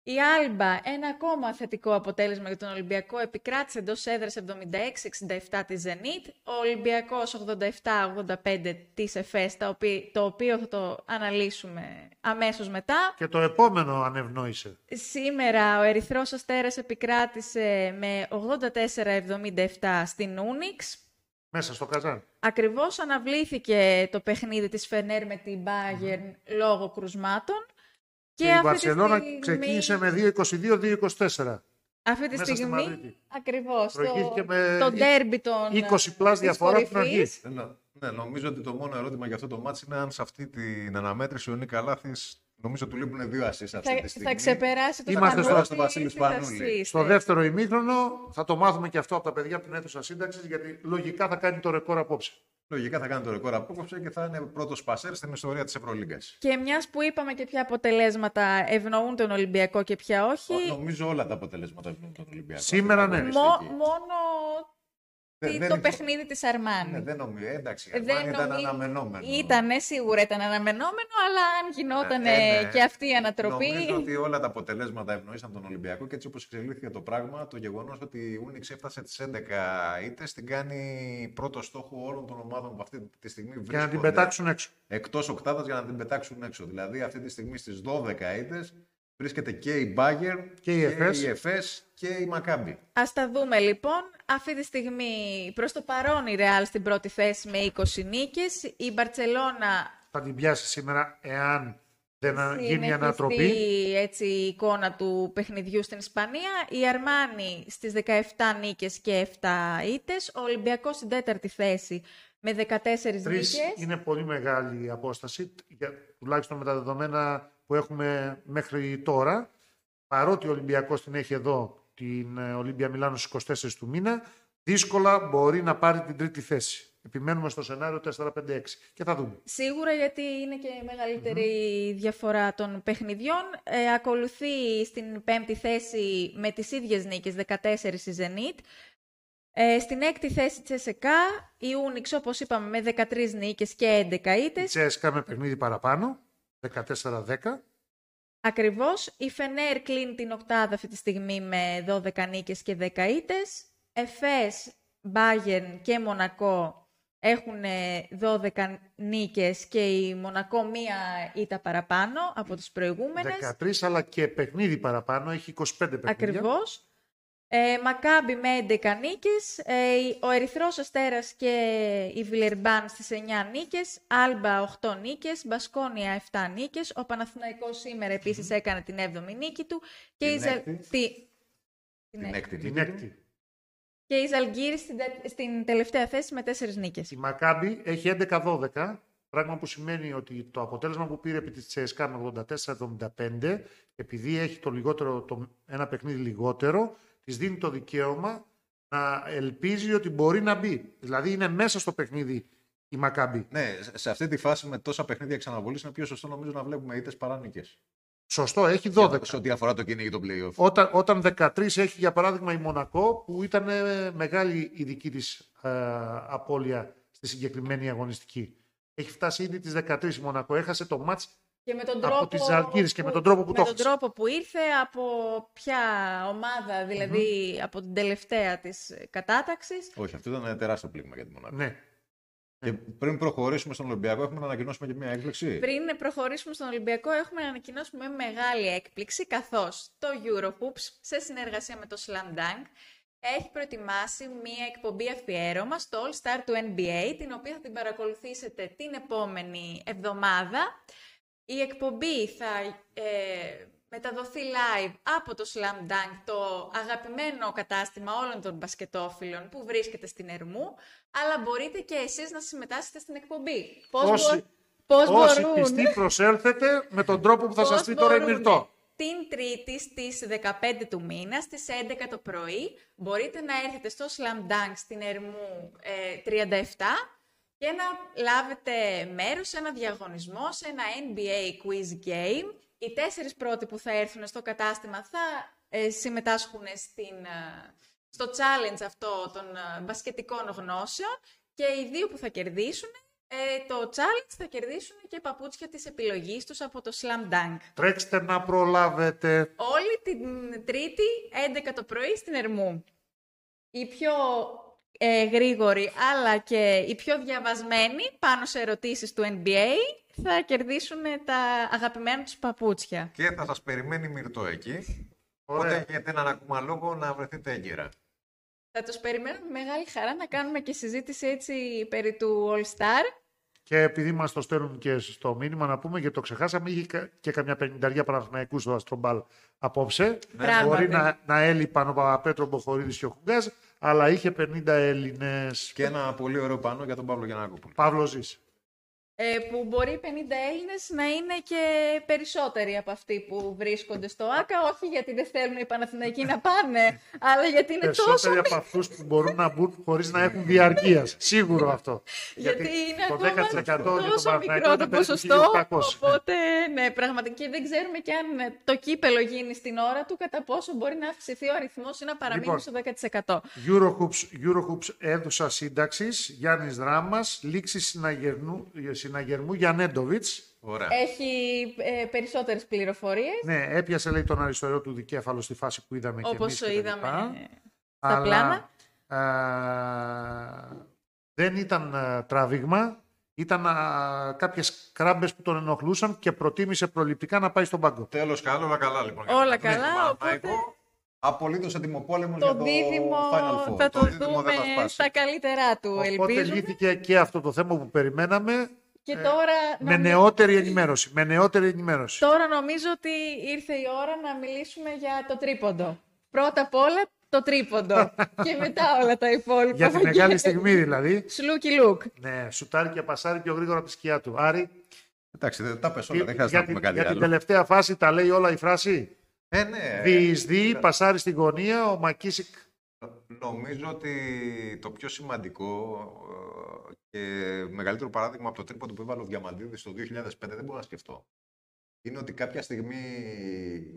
Η Άλμπα, ένα ακόμα θετικό αποτέλεσμα για τον Ολυμπιακό, επικράτησε εντός έδρας 76-67 της Zenit. Ο Ολυμπιακός 87-85 της ΕΦΕΣ, το οποίο, το οποίο θα το αναλύσουμε αμέσως μετά. Και το επόμενο ανευνόησε. Σήμερα ο Ερυθρός Αστέρας επικράτησε με 84-77 στην Ούνιξ. Μέσα στο Καζάν. Ακριβώς αναβλήθηκε το παιχνίδι της Φενέρ με την Bayern λόγω κρουσμάτων. Και, η αυτή τη Βαρσελόνα στιγμή- ξεκίνησε με 2-22-2-24. Αυτή τη μέσα στη στιγμή, Μαδρίτη. ακριβώς, Προηγήθηκε το, με το είκ- ντέρμπι των 20 πλάς της διαφορά από την κορυφής. αρχή. Ε, Ναι, ναι, νομίζω ότι το μόνο ερώτημα για αυτό το μάτς είναι αν σε αυτή την αναμέτρηση ο Νίκα Λάθης νομίζω του λείπουν δύο assist αυτή τη Θα, στιγμή. θα ξεπεράσει το Είμαστε Σπανούλη τώρα στο Βασίλη στις Σπανούλη. assist. Στο δεύτερο ημίχρονο θα το μάθουμε και αυτό από τα παιδιά από την αίθουσα σύνταξης, γιατί λογικά θα κάνει το ρεκόρ απόψε. Λογικά θα κάνει το ρεκόρ απόκοψε και θα είναι πρώτος πασέρ στην ιστορία της Ευρωλίγκας. Και μιας που είπαμε και ποια αποτελέσματα ευνοούν τον Ολυμπιακό και ποια όχι, Νομίζω όλα τα αποτελέσματα ευνοούν τον Ολυμπιακό. Σήμερα, Αυτή ναι. την μο- αγωνιστική. μόνο Δεν- δεν το είναι- παιχνίδι της Αρμάνη. Ναι, δεν νομίζω. Εντάξει, Ε, η δεν Αρμάνι ήταν νομι- αναμενόμενο. Ήτανε, σίγουρα ήταν αναμενόμενο, αλλά αν γινόταν Ε, ναι. και αυτή η ανατροπή. Νομίζω ότι όλα τα αποτελέσματα ευνοήσαν τον Ολυμπιακό και έτσι όπως εξελίχθηκε το πράγμα, το γεγονός ότι η Ούνιξ έφτασε τις 11 ήττε την κάνει πρώτο στόχο όλων των ομάδων που αυτή τη στιγμή Για να βρίσκονται την πετάξουν έξω. εκτός οκτάδας για να την πετάξουν έξω. Δηλαδή αυτή τη στιγμή στις 12 ήττε βρίσκεται και η Bayern Και η Εφές. η Εφές και η Μακάμπη. Ας τα δούμε λοιπόν. Αυτή τη στιγμή προς το παρόν η Real στην πρώτη θέση με 20 νίκες. Η Μπαρτσελώνα Θα την πιάσει σήμερα εάν δεν α- γίνει συνεχιστεί ανατροπή. έτσι η εικόνα του παιχνιδιού στην Ισπανία. Η Αρμάνη στις 17 νίκες και 7 ήττες. Ο Ολυμπιακός στην τέταρτη θέση με 14 Τρεις νίκες. είναι πολύ μεγάλη η απόσταση, για, τουλάχιστον με τα δεδομένα που έχουμε μέχρι τώρα. Παρότι ο Ολυμπιακός την έχει εδώ, την ε, Ολύμπια Μιλάνο στις 24 του μήνα, δύσκολα μπορεί να πάρει την τρίτη θέση. Επιμένουμε στο σενάριο 4-5-6 και θα δούμε. Σίγουρα γιατί είναι και η μεγαλυτερη διαφορά των παιχνιδιών. Ε, ακολουθεί στην πέμπτη θέση με τις ίδιες νίκες, 14 η Zenit. Ε, στην έκτη θέση της ΕΣΕΚΑ, η Unix, όπως είπαμε, με 13 νίκες και 11 Η ήττες. Τσέσκα με παιχνίδι παραπάνω, 14-10. Ακριβώς. Η Φενέρ κλείνει την οκτάδα αυτή τη στιγμή με 12 νίκες και 10 ήττες. Εφές, Bayern και Μονακό έχουν ε, 12 νίκες και η Μονακό μία ήττα παραπάνω από τις προηγούμενες. 13 αλλά και παιχνίδι παραπάνω, έχει 25 παιχνίδια. Ακριβώς. Ε, Μακάμπι με 11 νίκες, ε, ο Ερυθρός Αστέρας και η Βιλερμπάν στις 9 νίκες, Άλμπα 8 νίκες, Μπασκόνια 7 νίκες, ο Παναθηναϊκός σήμερα επίσης έκανε την 7η νίκη του και Την η, Ζαλ... έκτη. τη- Την Ναι. έκτη Την νίκη του. έκτη. και η Ζαλγκύρη στην, τε- στην τελευταία θέση με 4 νίκες. Η Μακάμπη έχει 11-12, πράγμα που σημαίνει ότι το αποτέλεσμα που πήρε επί της CSKA με 84-75, επειδή έχει το λιγότερο, το, ένα παιχνίδι λιγότερο, της δίνει το δικαίωμα να ελπίζει ότι μπορεί να μπει. Δηλαδή είναι μέσα στο παιχνίδι η Μακάμπη. Ναι, σε- σε αυτή τη φάση με τόσα παιχνίδια ξαναβολής είναι πιο σωστό νομίζω να βλέπουμε ήττες παρά νίκες. Σωστό, έχει 12. Σε ό,τι αφορά το κυνήγι των playoff. Όταν, όταν 13 έχει για παράδειγμα η Μονακό που ήταν ε, μεγάλη η δική της ε, απώλεια στη συγκεκριμένη αγωνιστική. Έχει φτάσει ήδη τις 13 η Μονακό. Έχασε το μάτς Και με τον Από τρόπο τις Ζαλγκύρης και που- με τον τρόπο που με το τον έχασε. τρόπο που ήρθε από ποια ομάδα, δηλαδή από την τελευταία της κατάταξης. Όχι, αυτό ήταν ένα τεράστιο πλήγμα για τη Μονακό. ναι. Και πριν προχωρήσουμε στον Ολυμπιακό, έχουμε να ανακοινώσουμε και μια έκπληξη. Πριν προχωρήσουμε στον Ολυμπιακό, έχουμε να ανακοινώσουμε μεγάλη έκπληξη, καθώς το Eurohoops, σε συνεργασία με το Slam Dunk, έχει προετοιμάσει μία εκπομπή αφιέρωμα στο All Star του NBA, την οποία θα την παρακολουθήσετε την επόμενη εβδομάδα. Η εκπομπή θα ε, μεταδοθεί live από το Slam Dunk, το αγαπημένο κατάστημα όλων των μπασκετόφιλων που βρίσκεται στην Ερμού, αλλά μπορείτε και εσείς να συμμετάσχετε στην εκπομπή. Πώς, Όσοι- μπο- πώς Όσοι μπορούν πιστοί προσέλθετε με τον τρόπο που θα σας πώς πει τώρα η μπορούνε. Μυρτώ. Την Τρίτη στις 15 του μήνα, στις 11 το πρωί, μπορείτε να έρθετε στο Slam Dunk στην Ερμού ε, 37 και να λάβετε μέρος σε ένα διαγωνισμό, σε ένα NBA Quiz Game. Οι τέσσερις πρώτοι που θα έρθουν στο κατάστημα θα ε, συμμετάσχουν στην, ε, στο challenge αυτό των ε, μπασκετικών γνώσεων και οι δύο που θα κερδίσουν ε, το challenge θα κερδίσουν και παπούτσια της επιλογής τους από το Slam Dunk. Τρέξτε να προλάβετε. Όλη την Τρίτη, 11 το πρωί, στην Ερμού. Οι πιο ε, γρήγοροι, αλλά και οι πιο διαβασμένοι πάνω σε ερωτήσεις του NBA, θα κερδίσουν τα αγαπημένα τους παπούτσια. Και θα σας περιμένει Μυρτό εκεί. Ωραία. Οπότε έχετε έναν ακόμα λόγο να βρεθείτε έγκυρα. Θα τους περιμένουμε με μεγάλη χαρά να κάνουμε και συζήτηση έτσι περί του All Star. Και επειδή μας το στέλνουν και στο μήνυμα να πούμε, γιατί το ξεχάσαμε, είχε κα- και καμιά πενηνταριά Παναθηναϊκούς στο Αστρομπάλ απόψε. Πράγματι. Μπορεί να, να έλειπαν ο Παπαπέτρο Μποχορίδης και ο Χουγκάζ, αλλά είχε 50 Έλληνες. Και ένα πολύ ωραίο πάνω για τον Παύλο Γιαννάκοπουλο. Παύλος Ζήση. Ε, που μπορεί οι 50 Έλληνες να είναι και περισσότεροι από αυτοί που βρίσκονται στο ΆΚΑ, όχι γιατί δεν θέλουν οι Παναθηναϊκοί να πάνε, αλλά γιατί είναι τόσο Περισσότεροι από αυτούς που μπορούν να μπουν χωρίς να έχουν διαρκείας. Σίγουρο αυτό. Γιατί είναι το ακόμα 10% για τον τόσο Παναθηναϊκό μικρό το είναι περίπου ποσοστό, 1.800, ναι. οπότε ναι, πραγματικά και δεν ξέρουμε και αν το κύπελο γίνει στην ώρα του, κατά πόσο μπορεί να αυξηθεί ο αριθμός ή να παραμείνει Λοιπόν. στο 10%. Eurohoops, Eurohoops έδουσα σύνταξης Γιάννης Δράμας, λήξη συναγερμού, συναγερμού Γιανέντοβιτ. Ωραία. Έχει ε, περισσότερες πληροφορίες, Ναι, έπιασε λέει τον αριστερό του δικέφαλο στη φάση που είδαμε και όπως εμείς το και τα είδαμε λοιπά. στα πλάνα. α, δεν ήταν α, τράβηγμα. Ήταν α, κάποιες κράμπες που τον ενοχλούσαν και προτίμησε προληπτικά να πάει στον πάγκο. Τέλος καλό, όλα καλά λοιπόν. για Όλα τον Παναθηναϊκό. καλά, Παναθηναϊκό, Απολύτως έτοιμο για Το το δίδυμο Final Four. θα το, δίδυμο δούμε δεν θα σπάσει. στα καλύτερά του, Οπότε ελπίζουμε. λύθηκε και αυτό το θέμα που περιμέναμε Και τώρα, με νομι- νεότερη ενημέρωση. Με νεότερη ενημέρωση. τώρα νομίζω ότι ήρθε η ώρα να μιλήσουμε για το τρίποντο. Πρώτα απ' όλα το τρίποντο και μετά όλα τα υπόλοιπα. Για τη μεγάλη στιγμή δηλαδή. Σλούκι Λουκ. Ναι, σουτάρει και πασάρει πιο γρήγορα από τη σκιά του. Άρη, Εντάξει, δεν τα πες όλα, δεν χρειάζεται για, να την, πούμε κάτι για την άλλο. τελευταία φάση τα λέει όλα η φράση. Ε, ναι. Διεισδύει, πασάρει στην γωνία, ο Μακίσικ Νομίζω ότι το πιο σημαντικό ε, και μεγαλύτερο παράδειγμα από το τρίποντο που έβαλε ο Διαμαντίδης το 2005 δεν μπορώ να σκεφτώ. Είναι ότι κάποια στιγμή,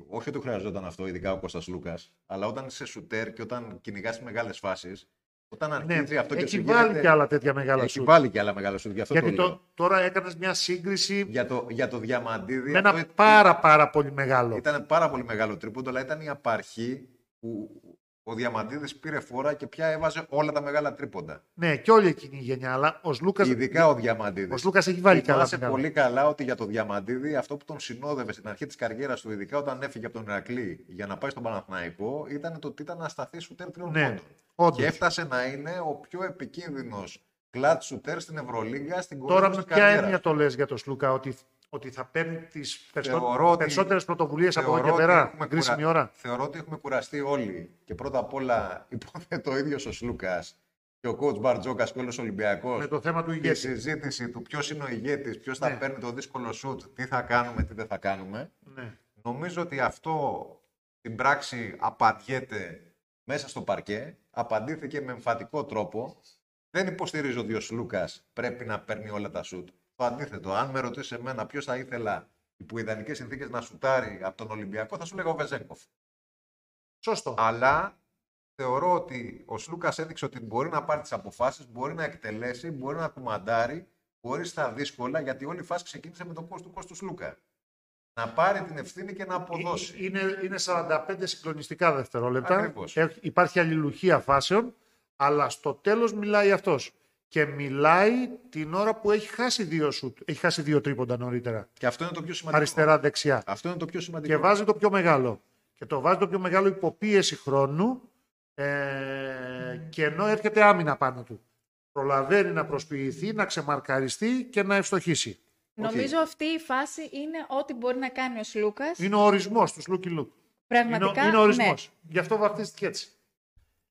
όχι ότι χρειαζόταν αυτό, ειδικά ο Κώστας Λούκας, αλλά όταν είσαι σουτέρ και όταν κυνηγάς μεγάλες φάσεις, όταν αρχίζει Ναι, αυτό και έχει σου βάλει γίνεται- και άλλα τέτοια μεγάλα Έχει σουτ. βάλει και άλλα μεγάλα σουτ, γι' αυτό Γιατί το λέω. το, τώρα έκανες μια σύγκριση Για το, για το Διαμαντίδη με αυτό ένα ήταν- πάρα πάρα πολύ μεγάλο. ήταν πάρα πολύ μεγάλο τρίποντο, αλλά ήταν η απαρχή που ο Διαμαντίδης πήρε φορά και πια έβαζε όλα τα μεγάλα τρίποντα. Ναι, και όλη εκείνη η γενιά. Αλλά ο Λούκα Ειδικά ο Διαμαντίδης. ο Λούκας έχει βάλει και άλλα Θυμάσαι μεγάλα. πολύ καλά ότι για το Διαμαντίδη αυτό που τον συνόδευε στην αρχή της καριέρας του, ειδικά όταν έφυγε από τον Ηρακλή για να πάει στον Παναθηναϊκό, ήταν το ότι ήταν ασταθής σουτέρ τριών Ναι, πόντων. όντως. Και έφτασε να είναι ο πιο επικίνδυνος κλατς σουτέρ στην Ευρωλίγκα στην Τώρα κορυφή με της ποια καριέρας. έννοια το λες για τον Σλούκα, ότι, ότι θα παίρνει τις περισσο... Θεωρώ ότι- περισσότερες πρωτοβουλίες από εδώ Θεωρώ και ότι πέρα, έχουμε κρίσιμη κουρα- ώρα. Θεωρώ ότι έχουμε κουραστεί όλοι. Και πρώτα απ' όλα υποθέτω ο ίδιος ο Σλούκας και ο coach Μπαρτζόκας και όλος ο Ολυμπιακός. Με το θέμα του Η ηγέτη. συζήτηση του ποιος είναι ο ηγέτης, ποιος θα Ναι. παίρνει το δύσκολο σουτ, τι θα κάνουμε, τι δεν θα κάνουμε. Ναι. Νομίζω ότι αυτό στην πράξη απαντιέται μέσα στο παρκέ. Απαντήθηκε με εμφατικό τρόπο. Δεν υποστηρίζω ότι ο Σλούκας πρέπει να παίρνει όλα τα σουτ. Το αντίθετο, αν με ρωτήσει εμένα ποιος θα ήθελα υπό ιδανικές συνθήκες να σουτάρει από τον Ολυμπιακό, θα σου λέγω ο Βεζέγκοφ. Σωστό. Αλλά θεωρώ ότι ο Σλούκας έδειξε ότι μπορεί να πάρει τις αποφάσεις, μπορεί να εκτελέσει, μπορεί να κουμαντάρει, μπορεί στα δύσκολα, γιατί όλη η φάση ξεκίνησε με τον κόστο του Κώστου Σλούκα. Να πάρει την ευθύνη και να αποδώσει. Είναι, είναι 45 συγκλονιστικά δευτερόλεπτα. Ακριβώς. Έχ- υπάρχει αλληλουχία φάσεων, αλλά στο τέλος μιλάει αυτός. Και μιλάει την ώρα που έχει χάσει δύο σουτ. Έχει χάσει δύο τρίποντα νωρίτερα. Και αυτό είναι το πιο σημαντικό. Αριστερά-δεξιά. Αυτό είναι το πιο σημαντικό. Και βάζει το πιο μεγάλο. Και το βάζει το πιο μεγάλο υποπίεση χρόνου ε, και ενώ έρχεται άμυνα πάνω του. Προλαβαίνει να προσποιηθεί, να ξεμαρκαριστεί και να ευστοχήσει. Νομίζω αυτή η φάση είναι ό,τι μπορεί να κάνει ο Σλούκας. Είναι ο ορισμός του Σλούκι Λουκ. Πραγματικά, είναι, είναι ο ορισμός. ναι. Γι' αυτό βαφτίστηκε έτσι.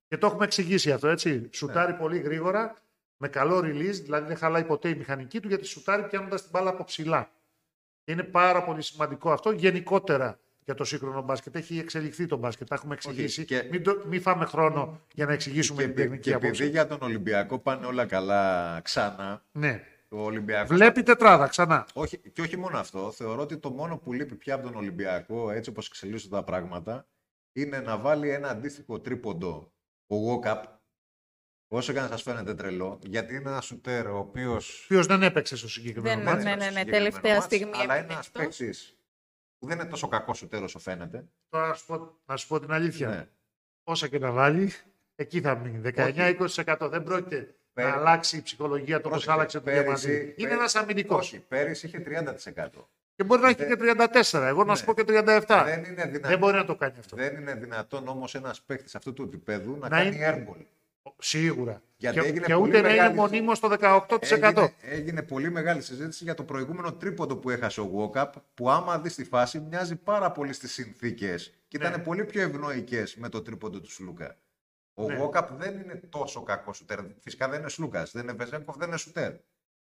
Και το έχουμε εξηγήσει αυτό, έτσι. Σουτάρει πολύ γρήγορα, με καλό release, δηλαδή δεν χαλάει ποτέ η μηχανική του, γιατί σουτάρει πιάνοντας την μπάλα από ψηλά. Είναι πάρα πολύ σημαντικό αυτό γενικότερα για το σύγχρονο μπάσκετ. Έχει εξελιχθεί το μπάσκετ, τα έχουμε εξηγήσει. και- Μην, το- μην φάμε χρόνο για να εξηγήσουμε Και, την επει- τεχνική και επειδή απόψη. για τον Ολυμπιακό πάνε όλα καλά ξανά, Ναι. το Ολυμπιακό. Βλέπει τετράδα ξανά. Όχι, και όχι μόνο αυτό. Θεωρώ ότι το μόνο που λείπει πια από τον Ολυμπιακό, έτσι όπως εξελίσσονται τα πράγματα, είναι να βάλει ένα αντίστοιχο τρίποντο ο Walkup, όσο και αν σας φαίνεται τρελό, γιατί είναι ένα σουτέρ ο οποίος Ποιο δεν έπαιξε στο συγκεκριμένο Δεν- μάτι. ναι, ναι, στο ναι, συγκεκριμένο τελευταία μάτς, στιγμή Αλλά έμεινε είναι ένας εκτός. παίκτης που δεν είναι τόσο κακός σουτέρ όσο φαίνεται. Τώρα να σου πω, να σου πω την αλήθεια. Ναι. Όσα και να βάλει, εκεί θα μείνει. 19-20% δεν πρόκειται Πέρυσι- να αλλάξει η ψυχολογία του όπως Πρόσεχε, άλλαξε το πέρυσι- διαμαντή. Είναι πέ- ένας αμυντικός. Όχι, πέρυσι είχε 30%. Και μπορεί να έχει Δεν- και 34. Εγώ να Ναι. σου πω και 37. Δεν είναι δυνατόν. Δεν μπορεί να το κάνει αυτό. Δεν είναι δυνατόν όμως ένας παίκτης αυτού του επίπεδου να, Να κάνει είναι- airball. Σίγουρα. Γιατί και έγινε και πολύ ούτε να είναι μεγάλη- μονίμως στο 18%. Έγινε, έγινε πολύ μεγάλη συζήτηση για το προηγούμενο τρίποντο που έχασε ο Walkup, που άμα δεις τη φάση μοιάζει πάρα πολύ στις συνθήκες και Ναι. ήταν πολύ πιο ευνοϊκές με το τρίποντο του Σλούκα. Ο Ναι. Walkup δεν είναι τόσο κακός σουτέρ. Φυσικά δεν είναι Σλούκας, δεν είναι Βεζέγκοφ, δεν είναι σουτέρ.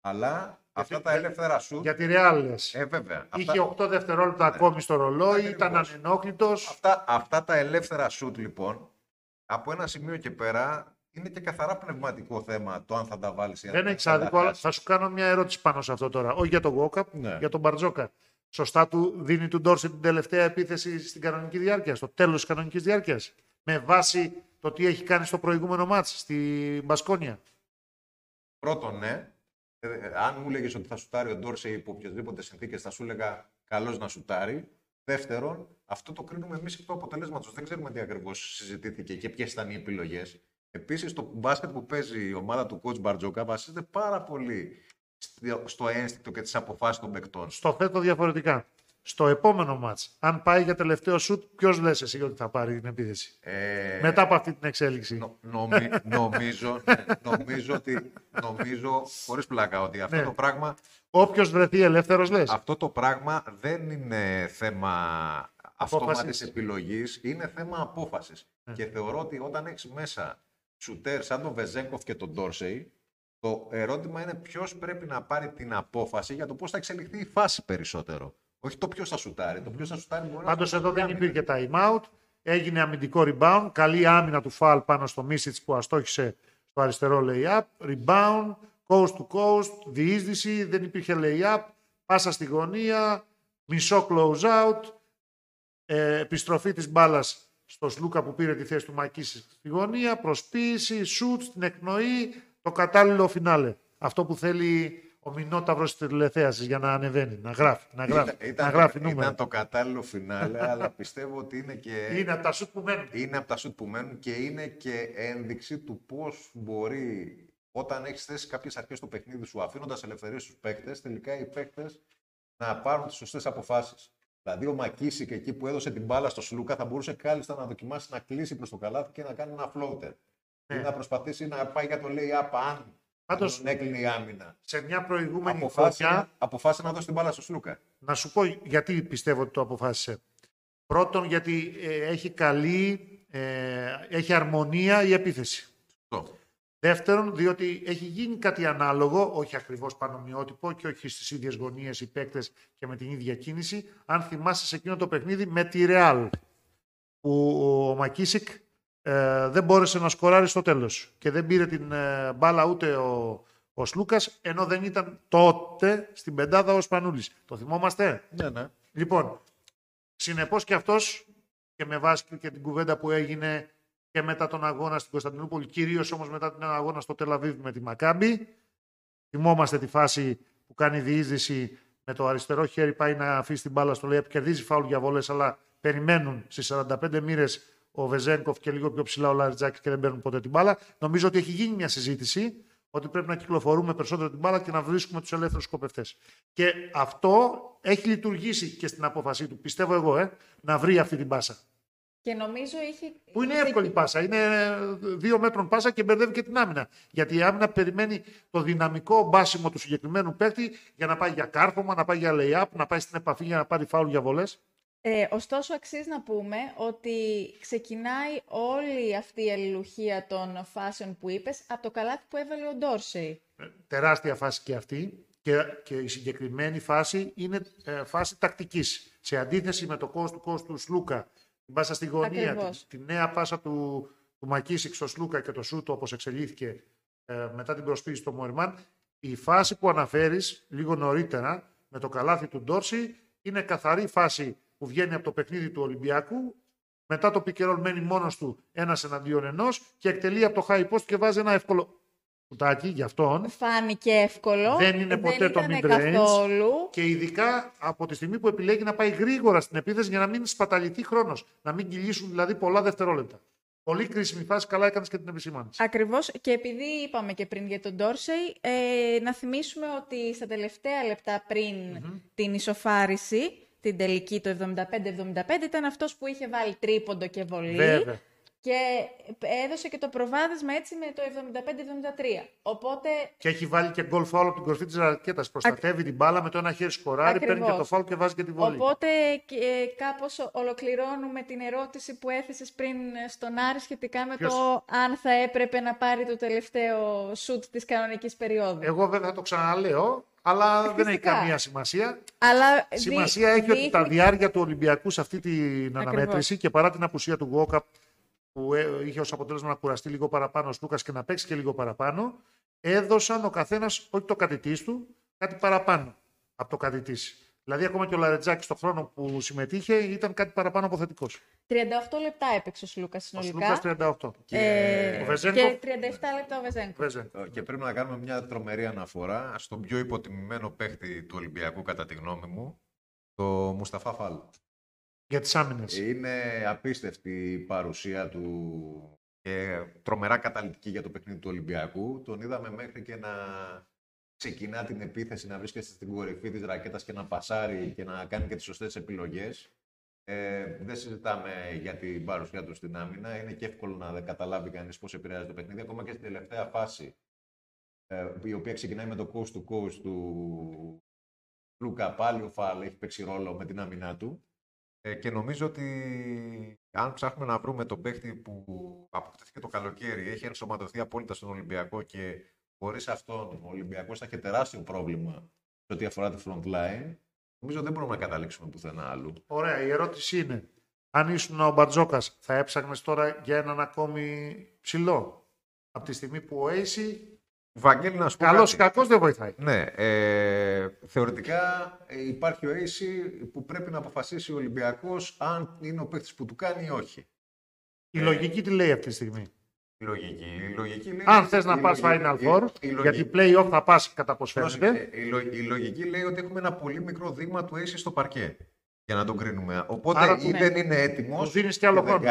Αλλά αυτά τα για- ελεύθερα σουτ. Για τη Real λες. Ε, βέβαια. Είχε Αυτά, 8 δευτερόλεπτα ακόμη στο ρολόι, Ακριβώς. ήταν ανενόχλητος. αυτά, αυτά τα ελεύθερα σουτ, λοιπόν, από ένα σημείο και πέρα είναι και καθαρά πνευματικό θέμα το αν θα τα βάλεις ή αν Δεν θα έχει τα άδικο, αλλά χάσεις. θα σου κάνω μια ερώτηση πάνω σε αυτό τώρα. Όχι για τον Γόκαπ, Ναι. για τον Μπαρτζόκα. Σωστά του δίνει του Ντόρση την τελευταία επίθεση στην κανονική διάρκεια, στο τέλος της κανονικής διάρκειας. Με βάση το τι έχει κάνει στο προηγούμενο μάτς στη Μπασκόνια. Πρώτον, ναι. Ε, ε, αν μου έλεγε ότι θα σουτάρει ο Ντόρσεϊ υπό οποιασδήποτε συνθήκες, θα σου έλεγα καλώς να σουτάρει. Δεύτερον, αυτό το κρίνουμε εμείς εκ τους αποτελέσματο. Δεν ξέρουμε τι ακριβώς συζητήθηκε και ποιες ήταν οι επιλογές. Επίσης, το μπάσκετ που παίζει η ομάδα του coach Μπαρτζόκα βασίζεται πάρα πολύ στο- στο ένστικτο και τις αποφάσεις των παικτών. Στο θέτω διαφορετικά. Στο επόμενο μάτς, αν πάει για τελευταίο σουτ, ποιος λες εσύ ότι θα πάρει την επίθεση; Ε, Μετά από αυτή την εξέλιξη. νο- νομι- νομίζω, ναι, νομίζω ότι, νομίζω, χωρίς πλάκα, ότι αυτό Ναι. το πράγμα Όποιος βρεθεί ελεύθερος, λες. Αυτό το πράγμα δεν είναι θέμα αυτόματης Απόφασης. επιλογής, είναι θέμα απόφασης. Ναι. Και θεωρώ ότι όταν έχεις μέσα σουτέρ σαν τον Βεζέγκοφ και τον Ντόρσεϊ, το ερώτημα είναι ποιος πρέπει να πάρει την απόφαση για το πώς θα εξελιχθεί η φάση περισσότερο. Όχι το ποιος θα σουτάρει. Το ποιος θα σουτάρει μπορεί Πάντως να εδώ δεν σουτάρει. υπήρχε time out. Έγινε αμυντικό rebound. Καλή άμυνα του Φαλ πάνω στο Μίσιτς που αστόχησε στο αριστερό lay-up. Rebound, coast to coast, διείσδυση, δεν υπήρχε lay-up. Πάσα στη γωνία, μισό close out. Ε, επιστροφή της μπάλας στο Σλούκα που πήρε τη θέση του Μακίσης στη γωνία. Προσποίηση, σουτ στην εκπνοή. Το κατάλληλο φινάλε. Αυτό που θέλει ο Μινόταυρος της τηλεθέασης για να ανεβαίνει, να γράφει, να γράφει, Ήταν, ήταν, να γράφει ήταν νούμερα. το κατάλληλο φινάλε, αλλά πιστεύω ότι είναι και... Είναι από τα σουτ που μένουν. είναι από τα σουτ που μένουν και είναι και ένδειξη του πώς μπορεί όταν έχεις θέσει κάποιες αρχές στο παιχνίδι σου, αφήνοντας ελευθερίες στους παίκτες, τελικά οι παίκτες να πάρουν τις σωστές αποφάσεις. Δηλαδή, ο Μακίσικ εκεί που έδωσε την μπάλα στο Σλούκα θα μπορούσε κάλλιστα να δοκιμάσει να κλείσει προς το καλάθι και να κάνει ένα floater. Ή Ναι. να προσπαθήσει να πάει για το lay-up αν Πάντως- τον έκλεινε η άμυνα. σε μια προηγούμενη Αποφάσισε, χρονιά, αποφάσισε να δώσει την μπάλα στο Σλούκα. να σου πω γιατί πιστεύω ότι το αποφάσισε. Πρώτον, γιατί ε, έχει καλή, ε, έχει αρμονία η επίθεση. Αυτό. Δεύτερον, διότι έχει γίνει κάτι ανάλογο, όχι ακριβώς πανομοιότυπο και όχι στις ίδιες γωνίες οι παίκτες και με την ίδια κίνηση. Αν θυμάσαι σε εκείνο το παιχνίδι με τη Ρεάλ, που ο Μακίσικ ε, δεν μπόρεσε να σκοράρει στο τέλος και δεν πήρε την ε, μπάλα ούτε ο, ο Σλούκας, ενώ δεν ήταν τότε στην πεντάδα ο Σπανούλης. Το θυμόμαστε; Ναι, ναι. Λοιπόν, συνεπώς και αυτός και με βάση και την κουβέντα που έγινε και μετά τον αγώνα στην Κωνσταντινούπολη, κυρίως όμως μετά τον αγώνα στο Τελαβίβ με τη Μακάμπη. Θυμόμαστε τη φάση που κάνει διείσδυση με το αριστερό χέρι, πάει να αφήσει την μπάλα στο ΛΕΠ, κερδίζει φάουλ για βόλες, αλλά περιμένουν στις 45 μοίρες ο Βεζέγκοφ και λίγο πιο ψηλά ο Λαριτζάκης και δεν παίρνουν ποτέ την μπάλα. Νομίζω ότι έχει γίνει μια συζήτηση ότι πρέπει να κυκλοφορούμε περισσότερο την μπάλα και να βρίσκουμε τους ελεύθερους σκοπευτές. Και αυτό έχει λειτουργήσει και στην απόφασή του, πιστεύω εγώ, ε, να βρει αυτή την πάσα. Και νομίζω είχε... Που είναι είχε- εύκολη πάσα. Είναι δύο μέτρων πάσα και μπερδεύει και την άμυνα. Γιατί η άμυνα περιμένει το δυναμικό μπάσιμο του συγκεκριμένου παίκτη για να πάει για κάρφωμα, να πάει για lay-up, να πάει στην επαφή για να πάρει φάουλ για βολές. Ε, ωστόσο, αξίζει να πούμε ότι ξεκινάει όλη αυτή η αλληλουχία των φάσεων που είπες από το καλάθι που έβαλε ο Ντόρσεϊ. τεράστια φάση και αυτή και, και η συγκεκριμένη φάση είναι ε, φάση τακτικής. Σε αντίθεση με το κόστο του κόστου του Σλούκα, την πάσα στη γωνία, την, Ακριβώς. τη νέα πάσα του, του Μακίσικ στο Σλούκα και το Σούτο όπως εξελίχθηκε ε, μετά την προσποίηση του Μοερμάν, η φάση που αναφέρεις λίγο νωρίτερα με το καλάθι του Ντόρση είναι καθαρή φάση που βγαίνει από το παιχνίδι του Ολυμπιακού μετά το πικερόλ μένει μόνος του ένας εναντίον ενός και εκτελεί από το high post και βάζει ένα εύκολο κουτάκι για αυτόν. Φάνηκε εύκολο. Δεν είναι ποτέ το ήτανε mid-range. καθόλου. Και ειδικά από τη στιγμή που επιλέγει να πάει γρήγορα στην επίθεση για να μην σπαταληθεί χρόνος. Να μην κυλήσουν δηλαδή πολλά δευτερόλεπτα. Πολύ κρίσιμη φάση, καλά έκανες και την επισήμανση. Ακριβώς και επειδή είπαμε και πριν για τον Ντόρσεϊ, ε, να θυμίσουμε ότι στα τελευταία λεπτά πριν την ισοφάριση, την τελική το 75-75, ήταν αυτός που είχε βάλει τρίποντο και βολή. Βέβαια. Και έδωσε και το προβάδισμα έτσι με το 75-73. Οπότε. Και έχει βάλει και γκολ φάουλ από την κορφή της ρακέτα. Προστατεύει την μπάλα με το ένα χέρι σκοράρει, παίρνει και το φάουλ και βάζει και τη βολή. Οπότε ε, κάπως ολοκληρώνουμε την ερώτηση που έθεσες πριν στον Άρη σχετικά με το αν θα έπρεπε να πάρει το τελευταίο σουτ της κανονικής περίοδου. Εγώ βέβαια θα το ξαναλέω. Αλλά δεν έχει καμία σημασία. Αλλά σημασία έχει ότι τα διάρκεια του Ολυμπιακού σε αυτή την αναμέτρηση και παρά την απουσία του Γόκαπ που ε, είχε ως αποτέλεσμα να κουραστεί λίγο παραπάνω ο Στούκας και να παίξει και λίγο παραπάνω, έδωσαν ο καθένας, όχι το κατητής του, κάτι παραπάνω από το κατητής. Δηλαδή, ακόμα και ο Λαρετζάκης στον χρόνο που συμμετείχε ήταν κάτι παραπάνω από θετικός. 38 λεπτά έπαιξε ο Σλούκα συνολικά. Ο Σλούκα 38. Και... Ε, ο και 37 λεπτά ο Βεζέγκο. Ε, και πρέπει να κάνουμε μια τρομερή αναφορά στον πιο υποτιμημένο παίχτη του Ολυμπιακού, κατά τη γνώμη μου, το Μουσταφά Φάλ. Για τις άμυνες. Είναι απίστευτη η παρουσία του και τρομερά καταλητική για το παιχνίδι του Ολυμπιακού. Τον είδαμε μέχρι και να ξεκινά την επίθεση, να βρίσκεται στην κορυφή της ρακέτας και να πασάρει και να κάνει και τις σωστές επιλογές. Ε, δεν συζητάμε για την παρουσία του στην άμυνα. Είναι και εύκολο να καταλάβει κανείς πώς επηρεάζει το παιχνίδι. Ακόμα και στην τελευταία φάση, ε, η οποία ξεκινάει με το coast to coast του Λούκα, πάλι ο Φάλ έχει παίξει ρόλο με την άμυνά του. Ε, και νομίζω ότι αν ψάχνουμε να βρούμε τον παίχτη που αποκτήθηκε το καλοκαίρι, έχει ενσωματωθεί απόλυτα στον Ολυμπιακό και χωρίς αυτόν ο Ολυμπιακός θα έχει τεράστιο πρόβλημα σε ό,τι αφορά τη front line, νομίζω δεν μπορούμε να καταλήξουμε πουθενά άλλου. Ωραία. Η ερώτηση είναι, αν ήσουν ο Μπατζόκας, θα έψαχνες τώρα για έναν ακόμη ψηλό; Από τη στιγμή που ο Έισι Βαγγέλη, να σου πω. Καλό ή κακό δεν βοηθάει. Ναι. Ε, θεωρητικά ε, υπάρχει ο AC που πρέπει να αποφασίσει ο Ολυμπιακός αν είναι ο παίκτης που του κάνει ή όχι. Η λογική τι λέει αυτή τη στιγμή; Η λογική, η λογική λέει, αν θες να πας Final Four, γιατί play-off θα πας κατά πώ φαίνεται. Η, η, λογική λέει ότι έχουμε ένα πολύ μικρό δείγμα του AC στο παρκέ για να τον κρίνουμε. Οπότε Άρα, ή ναι. δεν είναι έτοιμος. Του δίνεις κι άλλο χρόνο.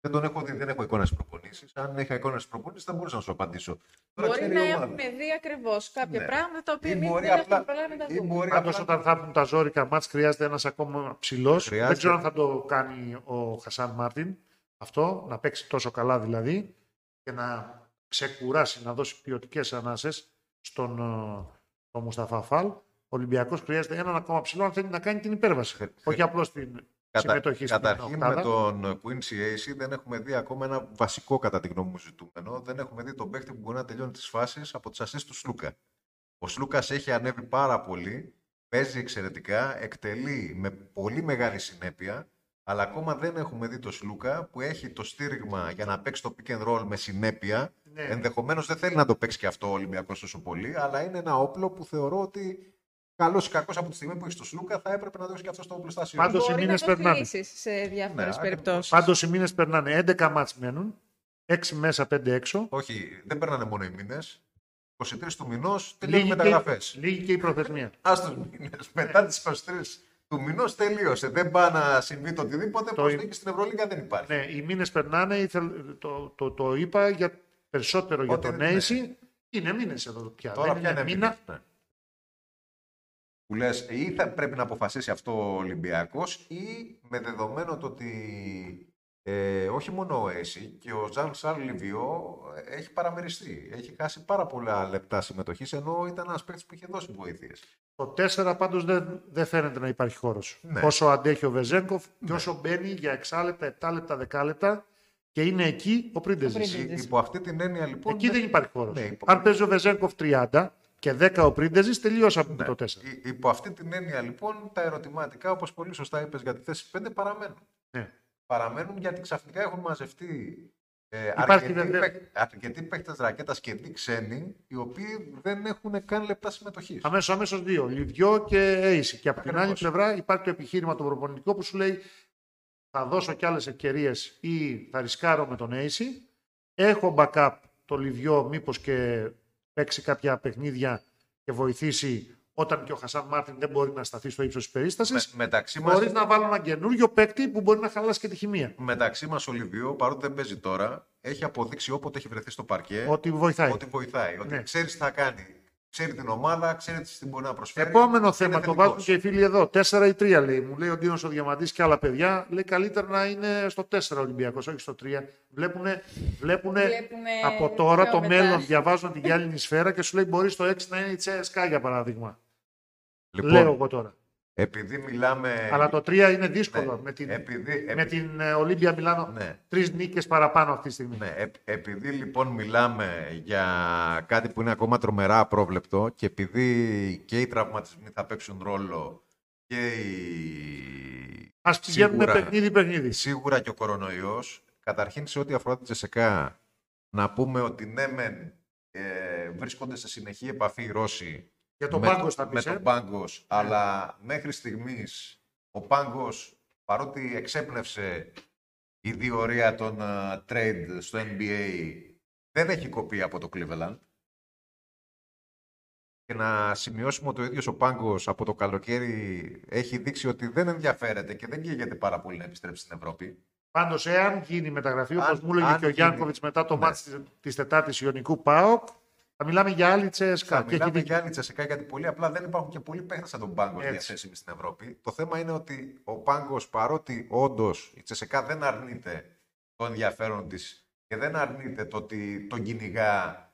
Δεν τον έχω δει, δεν έχω εικόνα προπονήσεις. Αν είχα εικόνα προπονήσεις, θα μπορούσα να σου απαντήσω. Μπορεί να έχουμε δει ακριβώς κάποια ναι. πράγματα τα οποία εμείς δεν έχουμε προλάβει να δούμε. Πάντω, όταν θα έρθουν τα ζώρικα μάτ, χρειάζεται ένας ακόμα ψηλός. Δεν ξέρω αν θα το κάνει ο Χασάν Μάρτιν αυτό, να παίξει τόσο καλά δηλαδή και να ξεκουράσει, να δώσει ποιοτικές ανάσες στον, τον Μουσταφά Φαλ. Ο Ολυμπιακός χρειάζεται έναν ακόμα ψηλό αν θέλει να κάνει την υπέρβαση. Όχι απλώς την Κατα... συμμετοχή Καταρχήν με τον Quincy AC δεν έχουμε δει ακόμα ένα βασικό κατά τη γνώμη μου ζητούμενο. Δεν έχουμε δει τον παίχτη που μπορεί να τελειώνει τις φάσεις από τις ασίστ του Σλούκα. Ο Σλούκας έχει ανέβει πάρα πολύ, παίζει εξαιρετικά, εκτελεί με πολύ μεγάλη συνέπεια, αλλά ακόμα δεν έχουμε δει τον Σλούκα που έχει το στήριγμα για να παίξει το pick and roll με συνέπεια. Ναι. Ενδεχομένως δεν θέλει να το παίξει και αυτό ο Ολυμπιακός τόσο πολύ, αλλά είναι ένα όπλο που θεωρώ ότι καλός ή κακός από τη στιγμή που έχει το Σλούκα, θα έπρεπε να δώσει και αυτό στο οπλοστάσιο. Πάντως οι μήνες περνάνε. σε διάφορες ναι, περιπτώσεις. Πάντως οι μήνες περνάνε. 11 μάτς μένουν. 6 μέσα, 5 έξω. Όχι, δεν περνάνε μόνο οι μήνες. 23 του μηνός τελειώνουν μεταγραφές. Λίγη και η προθεσμία. Α του μήνες. Μετά τις 23 του μηνός τελείωσε. Δεν πάει να συμβεί το οτιδήποτε. Το... Προσθήκη στην Ευρωλίγα δεν υπάρχει. Ναι, οι μήνες περνάνε. Το, το, το, το είπα για περισσότερο για τον Νέισι. Ναι. Είναι μήνες εδώ πια. Τώρα δεν είναι μήνα. Ναι που λες ή θα πρέπει να αποφασίσει αυτό ο Ολυμπιακός ή με δεδομένο το ότι ε, όχι μόνο ο Έση και ο Ζαν Σαρ Λιβιό έχει παραμεριστεί. Έχει χάσει πάρα πολλά λεπτά συμμετοχής ενώ ήταν ένας παίκτης που είχε δώσει βοήθειες. Το 4 πάντως δεν, δεν φαίνεται να υπάρχει χώρος. Ναι. Όσο αντέχει ο Βεζέγκοφ ναι. και όσο μπαίνει για 6 λεπτά, 7 λεπτά, 10 λεπτά και είναι εκεί ο Πρίντεζης. Υπό αυτή την έννοια λοιπόν. Εκεί δεν υπάρχει χώρος. Ναι, υπό... Αν παίζει ο Βεζέγκοφ 30, και 10 ο Πρίντεζης, τελείωσαμε ναι. το 4. Υπό αυτή την έννοια λοιπόν τα ερωτηματικά, όπως πολύ σωστά είπες για τη θέση 5, παραμένουν. Ναι. Παραμένουν γιατί ξαφνικά έχουν μαζευτεί ε, αρκετοί, παίκ, αρκετοί παίκτε ρακέτας και δι ξένοι, οι οποίοι δεν έχουν καν λεπτά συμμετοχής. Αμέσως, αμέσως δύο. Λιβιό και Ace. Και από την άλλη πλευρά υπάρχει το επιχείρημα το προπονητικό που σου λέει θα δώσω κι άλλες ευκαιρίες ή θα ρισκάρω με τον Ace. Έχω backup το Λιβιό, μήπως και παίξει κάποια παιχνίδια και βοηθήσει όταν και ο Χασάν Μάρτιν δεν μπορεί να σταθεί στο ύψος της περίστασης. Με, Μπορείς να βάλει ένα καινούριο παίκτη που μπορεί να χαλάσει και τη χημεία. Μεταξύ μας, ο Λιβιό, παρότι δεν παίζει τώρα, έχει αποδείξει όποτε έχει βρεθεί στο παρκέ ότι βοηθάει. Ότι, βοηθάει, ότι ναι. ξέρεις τι θα κάνει. Ξέρει την ομάδα, ξέρει τι μπορεί να προσφέρει. Επόμενο Είναι θέμα, το θετικός. βάζουν και οι φίλοι εδώ. 4 ή 3 λέει. Μου λέει ο Ντίνος ο Διαμαντής και άλλα παιδιά. Λέει καλύτερα να είναι στο 4 Ολυμπιακός, όχι στο 3. Βλέπουνε, βλέπουνε, Βλέπουνε από τώρα πιο το μετά. μέλλον. Διαβάζουν τη γυάλινη σφαίρα και σου λέει μπορείς στο 6 να είναι η Τσέσκα για παράδειγμα. Λοιπόν, Λέω εγώ τώρα. Επειδή μιλάμε. Αλλά το 3 είναι δύσκολο. Ναι, με την, επειδή- με επει- την ε, Ολύμπια Μιλάνο Ναι. τρεις νίκες παραπάνω αυτή τη στιγμή. Ναι, επ- επειδή λοιπόν μιλάμε για κάτι που είναι ακόμα τρομερά απρόβλεπτο και επειδή και οι τραυματισμοί θα παίξουν ρόλο και οι... Α πηγαίνουμε σίγουρα- παιχνίδι-παιχνίδι. Σίγουρα και ο κορονοϊός. Καταρχήν σε ό,τι αφορά την Τζεσεκά, να πούμε ότι ναι μεν ε, βρίσκονται σε συνεχή επαφή οι Ρώσοι Για τον με, Πάγκο θα με πει. τον Πάγκος, αλλά μέχρι στιγμής ο Πάγκος παρότι εξέπνευσε η διορία των ε, trade στο NBA δεν έχει κοπεί από το Cleveland. Και να σημειώσουμε ότι ο ίδιος ο Πάγκος από το καλοκαίρι έχει δείξει ότι δεν ενδιαφέρεται και δεν καίγεται πάρα πολύ να επιστρέψει στην Ευρώπη. Πάντως, εάν γίνει μεταγραφή, όπως Αν- μου έλεγε αν και ο γίνει- Γιάνκοβιτς μετά το Ναι. μάτς της Τετάρτης Ιωνικού ΠΑΟΚ, θα μιλάμε για άλλη Τσέσκα. Θα Και έχει μιλάμε δίκιο. για άλλη Τσεσεκά γιατί πολύ απλά δεν υπάρχουν και πολλοί παίχτες σαν τον Πάγκος Έτσι. διαθέσιμοι στην Ευρώπη. Το θέμα είναι ότι ο Πάγκος, παρότι όντως η Τσεσεκά δεν αρνείται το ενδιαφέρον της και δεν αρνείται το ότι τον κυνηγά,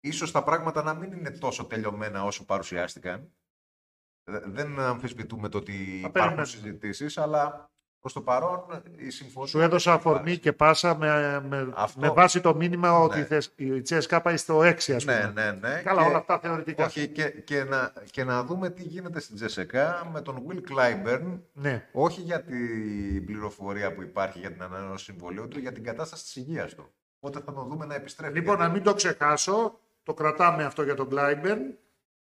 ίσως τα πράγματα να μην είναι τόσο τελειωμένα όσο παρουσιάστηκαν. Δε- Δεν αμφισβητούμε το ότι υπάρχουν περιμένουμε. συζητήσεις, αλλά προς το παρόν η συμφωνία. Σου έδωσα δεν αφορμή υπάρχει. και πάσα με, με, Αυτό. με βάση το μήνυμα ότι Ναι. η θες- η Τσέσκα πάει στο 6, ας πούμε. Ναι, ναι, ναι. Καλά, Και- όλα αυτά θεωρητικά. Όχι, και, και, να, και να δούμε τι γίνεται στην Τζεσεκά με τον Will Clyburn Ναι. Όχι για την πληροφορία που υπάρχει για την ανανέωση συμβολίου του, για την κατάσταση της υγείας του. Οπότε θα τον δούμε να επιστρέφει. Λοιπόν, γιατί- να μην το ξεχάσω, το κρατάμε αυτό για τον Κλάιμπερν.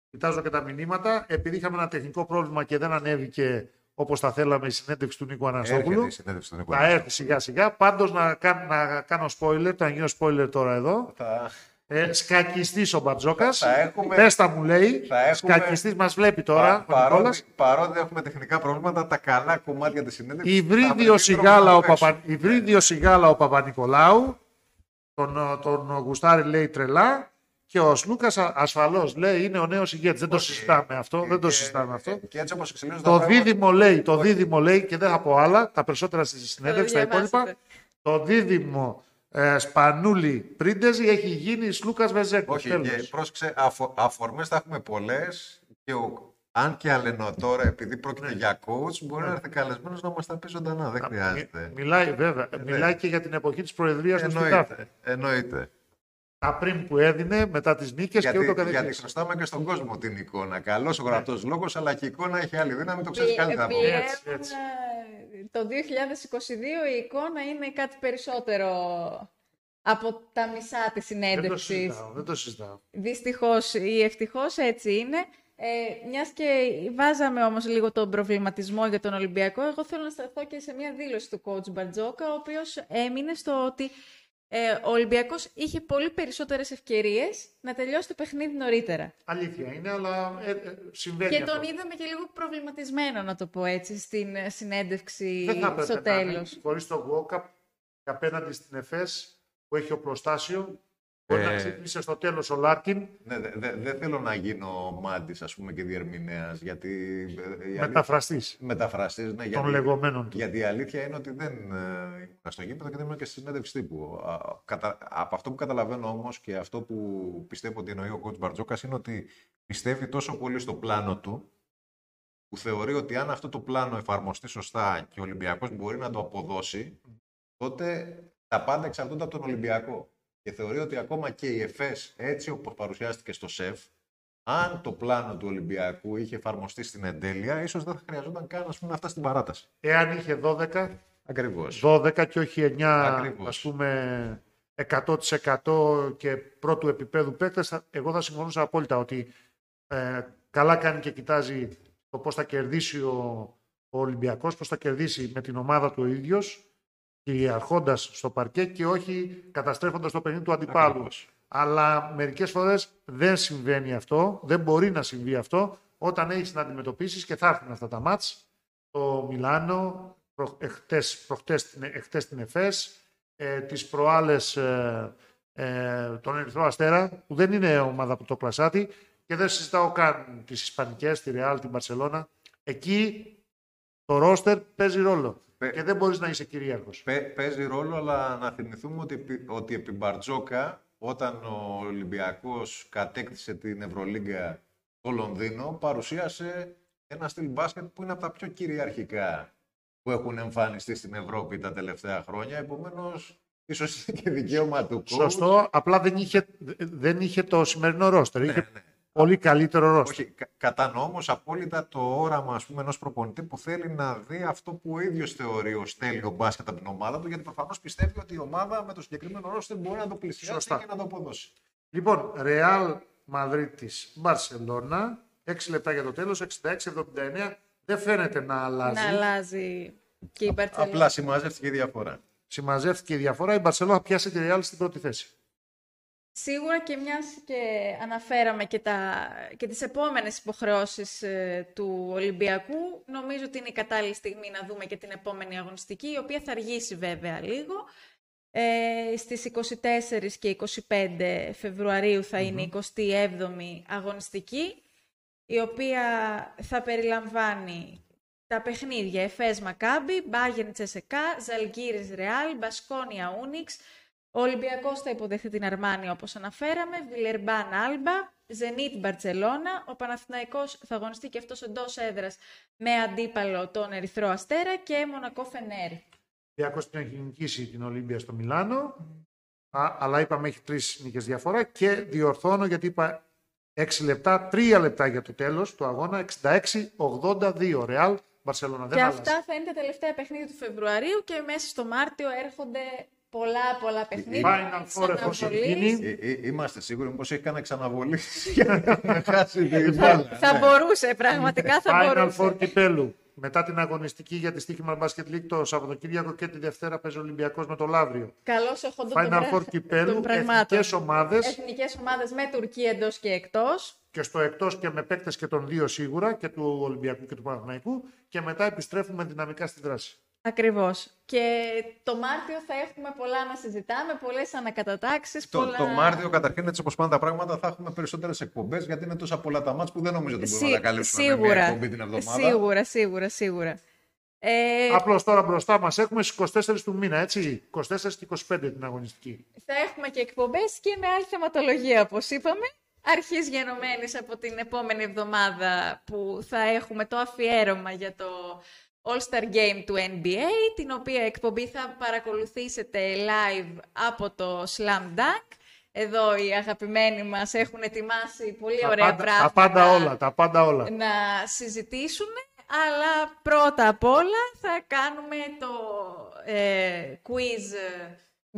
Κοιτάζω και τα μηνύματα. Επειδή είχαμε ένα τεχνικό πρόβλημα και δεν ανέβηκε όπως θα θέλαμε η συνέντευξη του Νίκου Έρχεται Αναστόπουλου. η συνέντευξη του Νίκου Θα έρθει σιγά σιγά. Πάντως να, κάν- να κάνω spoiler, θα γίνω spoiler τώρα εδώ. Θα, Ε, Σκακιστής ο Μπατζόκας. Θα έχουμε- Πέστα μου λέει. θα έχουμε- Σκακιστής μας βλέπει τώρα. πα- ο Νικόλας. παρότι, παρότι έχουμε τεχνικά προβλήματα, τα καλά κομμάτια της συνέντευξης... θα Υβρίδιο βρει τρόπο σιγάλα, να ο παίξουν. Παπα... Υβρίδιο σιγάλα ο Παπα-Νικολάου. Τον, τον Γουστάρη λέει τρελά. Και ο Σλούκας ασφαλώς λέει είναι ο νέος ηγέτης. Δεν το Όχι. συζητάμε αυτό. Δεν το Και- συζητάμε αυτό. Και έτσι όπως εξελίσσονται Το τα πράγματα- δίδυμο λέει, το δίδυμο λέει και δεν θα πω άλλα, τα περισσότερα στη συνέντευξη, τα διαβάσετε. υπόλοιπα. Το δίδυμο ε, Σπανούλη Πρίντεζη έχει γίνει Σλούκας Βεζέκο. Όχι, Τέλος. και πρόσεξε, αφο, αφορμές θα έχουμε πολλές και ο, αν και αλενό τώρα, επειδή πρόκειται για coach, μπορεί να έρθει καλεσμένος να μας τα πει ζωντανά. Δεν χρειάζεται. Μι- Μιλάει βέβαια, μιλάει και για την εποχή της Προεδρίας του Στουκάφη. Εννοείται. Εννοείται. Τα πριν που έδινε, μετά τις νίκες και ούτω Γιατί, γιατί καθεξής. χρωστάμε και στον κόσμο την εικόνα. Καλός ο γραπτός λόγος, αλλά και η εικόνα έχει άλλη δύναμη, το ξέρεις καλύτερα από Πλέον, μένα. Έτσι, έτσι. ε, το 2022 η εικόνα είναι κάτι περισσότερο από τα μισά της Δεν το συνέντευξης. συζητάω, δεν το συζητάω. Δυστυχώς ή ευτυχώς έτσι είναι. Ε, μιας και βάζαμε όμως λίγο τον προβληματισμό για τον Ολυμπιακό, εγώ θέλω να σταθώ και σε μια δήλωση του coach Μπαρτζόκα, ο οποίος έμεινε στο ότι ε, ο Ολυμπιακός είχε πολύ περισσότερες ευκαιρίες να τελειώσει το παιχνίδι νωρίτερα. Αλήθεια είναι, αλλά ε, ε, συμβαίνει Και αυτό. τον είδαμε και λίγο προβληματισμένο, να το πω έτσι, στην ε, συνέντευξη Δεν θα έπρεπε στο να είναι, τέλος. χωρίς το walk-up και απέναντι στην ΕΦΕΣ που έχει οπλοστάσιο. Μπορεί να Ε, ξύπνησε στο τέλος ο Λάρκιν. Ναι, δεν δε, δεν θέλω να γίνω μάντη, ας πούμε, και διερμηνέας, γιατί. ε, η αλήθεια- Μεταφραστής Μεταφραστής, ναι, των γιατί, λεγόμενων του. γιατί η αλήθεια είναι ότι δεν ε, ήμουν στο γήπεδο και δεν ήμουν και στη συνέντευξη τύπου. Α, κατα- από αυτό που καταλαβαίνω όμως και αυτό που πιστεύω ότι εννοεί ο coach Μπαρτζόκας είναι ότι πιστεύει τόσο πολύ στο πλάνο του, που θεωρεί ότι αν αυτό το πλάνο εφαρμοστεί σωστά και ο Ολυμπιακός μπορεί να το αποδώσει, τότε τα πάντα εξαρτώνται από τον Ολυμπιακό. Και θεωρεί ότι ακόμα και η ΕΦΕΣ, έτσι όπως παρουσιάστηκε στο ΣΕΦ, αν το πλάνο του Ολυμπιακού είχε εφαρμοστεί στην εντέλεια, ίσως δεν θα χρειαζόταν καν ας πούμε, να φτάσει στην παράταση. Εάν είχε 12, Ακριβώς. 12 και όχι 9 Ακριβώς. ας πούμε 100% και πρώτου επίπεδου παίκτες, θα- εγώ θα συμφωνούσα απόλυτα ότι ε, καλά κάνει και κοιτάζει το πώς θα κερδίσει ο, ο Ολυμπιακός, πώς θα κερδίσει με την ομάδα του ο ίδιος και αρχώντας στο παρκέ και όχι καταστρέφοντας το παιχνίδι του αντιπάλου. Ακριβώς. Αλλά μερικές φορές δεν συμβαίνει αυτό, δεν μπορεί να συμβεί αυτό όταν έχεις να αντιμετωπίσεις και θα έρθουν αυτά τα μάτς. Το Μιλάνο, προ, εχτες, προχτές, την- εχτες την ΕΦΕΣ, ε, τις προάλλες ε, ε, τον Ερυθρό Αστέρα, που δεν είναι ομάδα από το κλασάτι, Και δεν συζητάω καν τις Ισπανικές, τη Ρεάλ, την Μπαρσελόνα. Εκεί το ρόστερ παίζει ρόλο. Πε- Και δεν μπορείς να είσαι κυρίαρχος. Παι- παίζει ρόλο, αλλά να θυμηθούμε ότι, επί- ότι επί Μπαρτζόκα, όταν ο Ολυμπιακός κατέκτησε την Ευρωλίγκα στο Λονδίνο, παρουσίασε ένα στυλ μπάσκετ που είναι από τα πιο κυριαρχικά που έχουν εμφανιστεί στην Ευρώπη τα τελευταία χρόνια. Επομένως, ίσως είναι και δικαίωμα του coach. Σωστό. Απλά δεν είχε, δεν είχε το σημερινό ρόστερ. είχε Ναι, ναι. Πολύ καλύτερο ρόστερ. Όχι, κα- κατανοώ όμως απόλυτα το όραμα ας πούμε, ενός προπονητή που θέλει να δει αυτό που ο ίδιος θεωρεί ως τέλειο μπάσκετ από την ομάδα του, γιατί προφανώς πιστεύει ότι η ομάδα με το συγκεκριμένο ρόστερ μπορεί να το πλησιάσει Σωστά. και να το αποδώσει. Λοιπόν, Ρεάλ Μαδρίτη Μπαρσελόνα. 6 λεπτά για το τέλος. 66-79. Δεν φαίνεται να αλλάζει. Να αλλάζει και η Μπαρτσελόνα. Απλά συμμαζεύτηκε η διαφορά. Συμμαζεύτηκε η διαφορά. Η Μπαρσελόνα πιάσε τη Ρεάλ στην πρώτη θέση. Σίγουρα και μιας και αναφέραμε και, τα, και τις επόμενες υποχρεώσεις ε, του Ολυμπιακού, νομίζω ότι είναι η κατάλληλη στιγμή να δούμε και την επόμενη αγωνιστική, η οποία θα αργήσει βέβαια λίγο. Ε, στις 24 και 25 Φεβρουαρίου θα είναι η 27η αγωνιστική, η οποία θα περιλαμβάνει τα παιχνίδια Εφές Μακάμπι, Μπάγεν Τσεσεκά, Ζαλγκύρης Ρεάλ, Μπασκόνια Ούνιξ, ο Ολυμπιακός θα υποδεχθεί την Αρμάνη όπως αναφέραμε, Βιλερμπάν Άλμπα, Ζενίτ Μπαρτσελώνα, ο Παναθηναϊκός θα αγωνιστεί και αυτός εντός έδρας με αντίπαλο τον Ερυθρό Αστέρα και Μονακό Φενέρ. Ολυμπιακός την έχει νικήσει την Ολύμπια στο Μιλάνο. Α, αλλά είπαμε έχει τρεις νίκες διαφορά και διορθώνω γιατί είπα 6 λεπτά, 3 λεπτά για το τέλος του αγώνα. 66-82 Ρεάλ Μπαρσελόνα. Δεν και άλλασε. αυτά θα είναι τα τελευταία παιχνίδια του Φεβρουαρίου και μέσα στο Μάρτιο έρχονται πολλά πολλά παιχνίδια. Final της Four εφόσον αναβολής. γίνει. Ε, ε, είμαστε σίγουροι πως έχει κανένα ξαναβολή για να χάσει την μπάλα. Θα Ναι. μπορούσε, πραγματικά θα Final μπορούσε. Four κυπέλου. Μετά την αγωνιστική για τη Στίχημα Basket League το Σαββατοκύριακο και τη Δευτέρα παίζει ο Ολυμπιακός με το Λαύριο. Καλώς έχω τον Final πραγ- Four κυπέλου, των πραγμάτων. εθνικές ομάδες Εθνικές ομάδες με Τουρκία εντός και εκτός. και στο εκτός και με παίκτες και των δύο σίγουρα και του Ολυμπιακού και του Παναθηναϊκού. Και μετά επιστρέφουμε δυναμικά στη δράση. Ακριβώς. Και το Μάρτιο θα έχουμε πολλά να συζητάμε, πολλές ανακατατάξεις, Το, πολλά... το Μάρτιο, καταρχήν, έτσι όπως πάνε τα πράγματα, θα έχουμε περισσότερες εκπομπές γιατί είναι τόσα πολλά τα μάτς που δεν νομίζω ότι μπορούμε Σί- να τα καλύψουμε με μια σίγουρα, εκπομπή την εβδομάδα. σίγουρα, σίγουρα, σίγουρα. Ε, Απλώς τώρα μπροστά μας έχουμε στις 24 του μήνα, έτσι; 24 και 25 την αγωνιστική. θα έχουμε και εκπομπές και με άλλη θεματολογία, όπως είπαμε. Αρχής γενομένης από την επόμενη εβδομάδα που θα έχουμε το αφιέρωμα για το All-Star Game του NBA, την οποία εκπομπή θα παρακολουθήσετε live από το Slam Dunk. Εδώ οι αγαπημένοι μας έχουν ετοιμάσει πολύ Τα ωραία πάντα, πράγματα. τα πάντα όλα, τα πάντα όλα. να συζητήσουμε, αλλά πρώτα απ' όλα θα κάνουμε το ε, quiz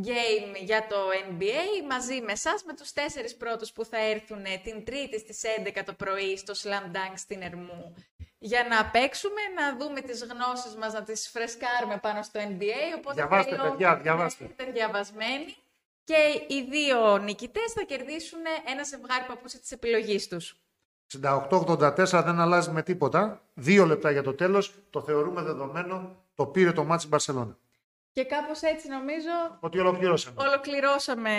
game για το NBA μαζί με εσάς, με τους τέσσερις πρώτους που θα έρθουν την Τρίτη στις 11 το πρωί στο Slam Dunk στην Ερμού για να παίξουμε, να δούμε τις γνώσεις μας, να τις φρεσκάρουμε πάνω στο NBA. Οπότε Διαβάστε, θέλω παιδιά, να διαβάστε. είστε διαβασμένοι και οι δύο νικητές θα κερδίσουν ένα ζευγάρι παπούτσι της επιλογής τους. 68-84 δεν αλλάζει με τίποτα. Δύο λεπτά για το τέλος. Το θεωρούμε δεδομένο. Το πήρε το μάτι Μπαρσελόνα. Και κάπως έτσι νομίζω Ότι ολοκληρώσαμε. ολοκληρώσαμε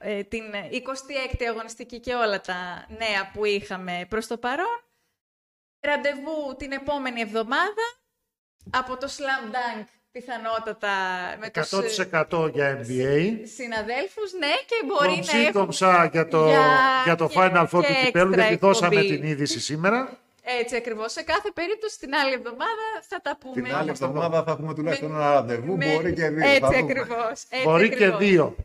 ε, την 26η αγωνιστική και όλα τα νέα που είχαμε προς το παρόν. Ραντεβού την επόμενη εβδομάδα από το Slam Dunk πιθανότατα με τους ε, 100% για NBA. συναδέλφους, ναι, και μπορεί να Κομψή έχουμε... κομψά για το, για- για το και- Final Four και του κυπέλου, έξτρα γιατί δώσαμε εκπομπή. την είδηση σήμερα. Έτσι ακριβώς. Σε κάθε περίπτωση την άλλη εβδομάδα θα τα πούμε. Την άλλη εβδομάδα θα έχουμε τουλάχιστον Με- ένα ραντεβού, με- μπορεί και δύο. Έτσι θα δούμε. ακριβώς. Έτσι Μπορεί και ακριβώς. δύο.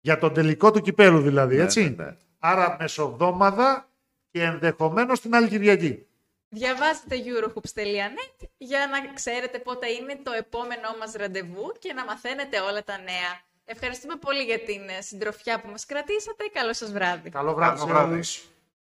Για τον τελικό του κυπέλου δηλαδή, Ναι, έτσι. ναι, ναι. Άρα μεσοβδόμαδα και ενδεχομένως την άλλη Κυριακή. Διαβάζετε eurohoops.net για να ξέρετε πότε είναι το επόμενό μας ραντεβού και να μαθαίνετε όλα τα νέα. Ευχαριστούμε πολύ για την ε, συντροφιά που μας κρατήσατε. Καλό σας βράδυ. Καλό βράδυ Καλό σε βράδυ. όλους.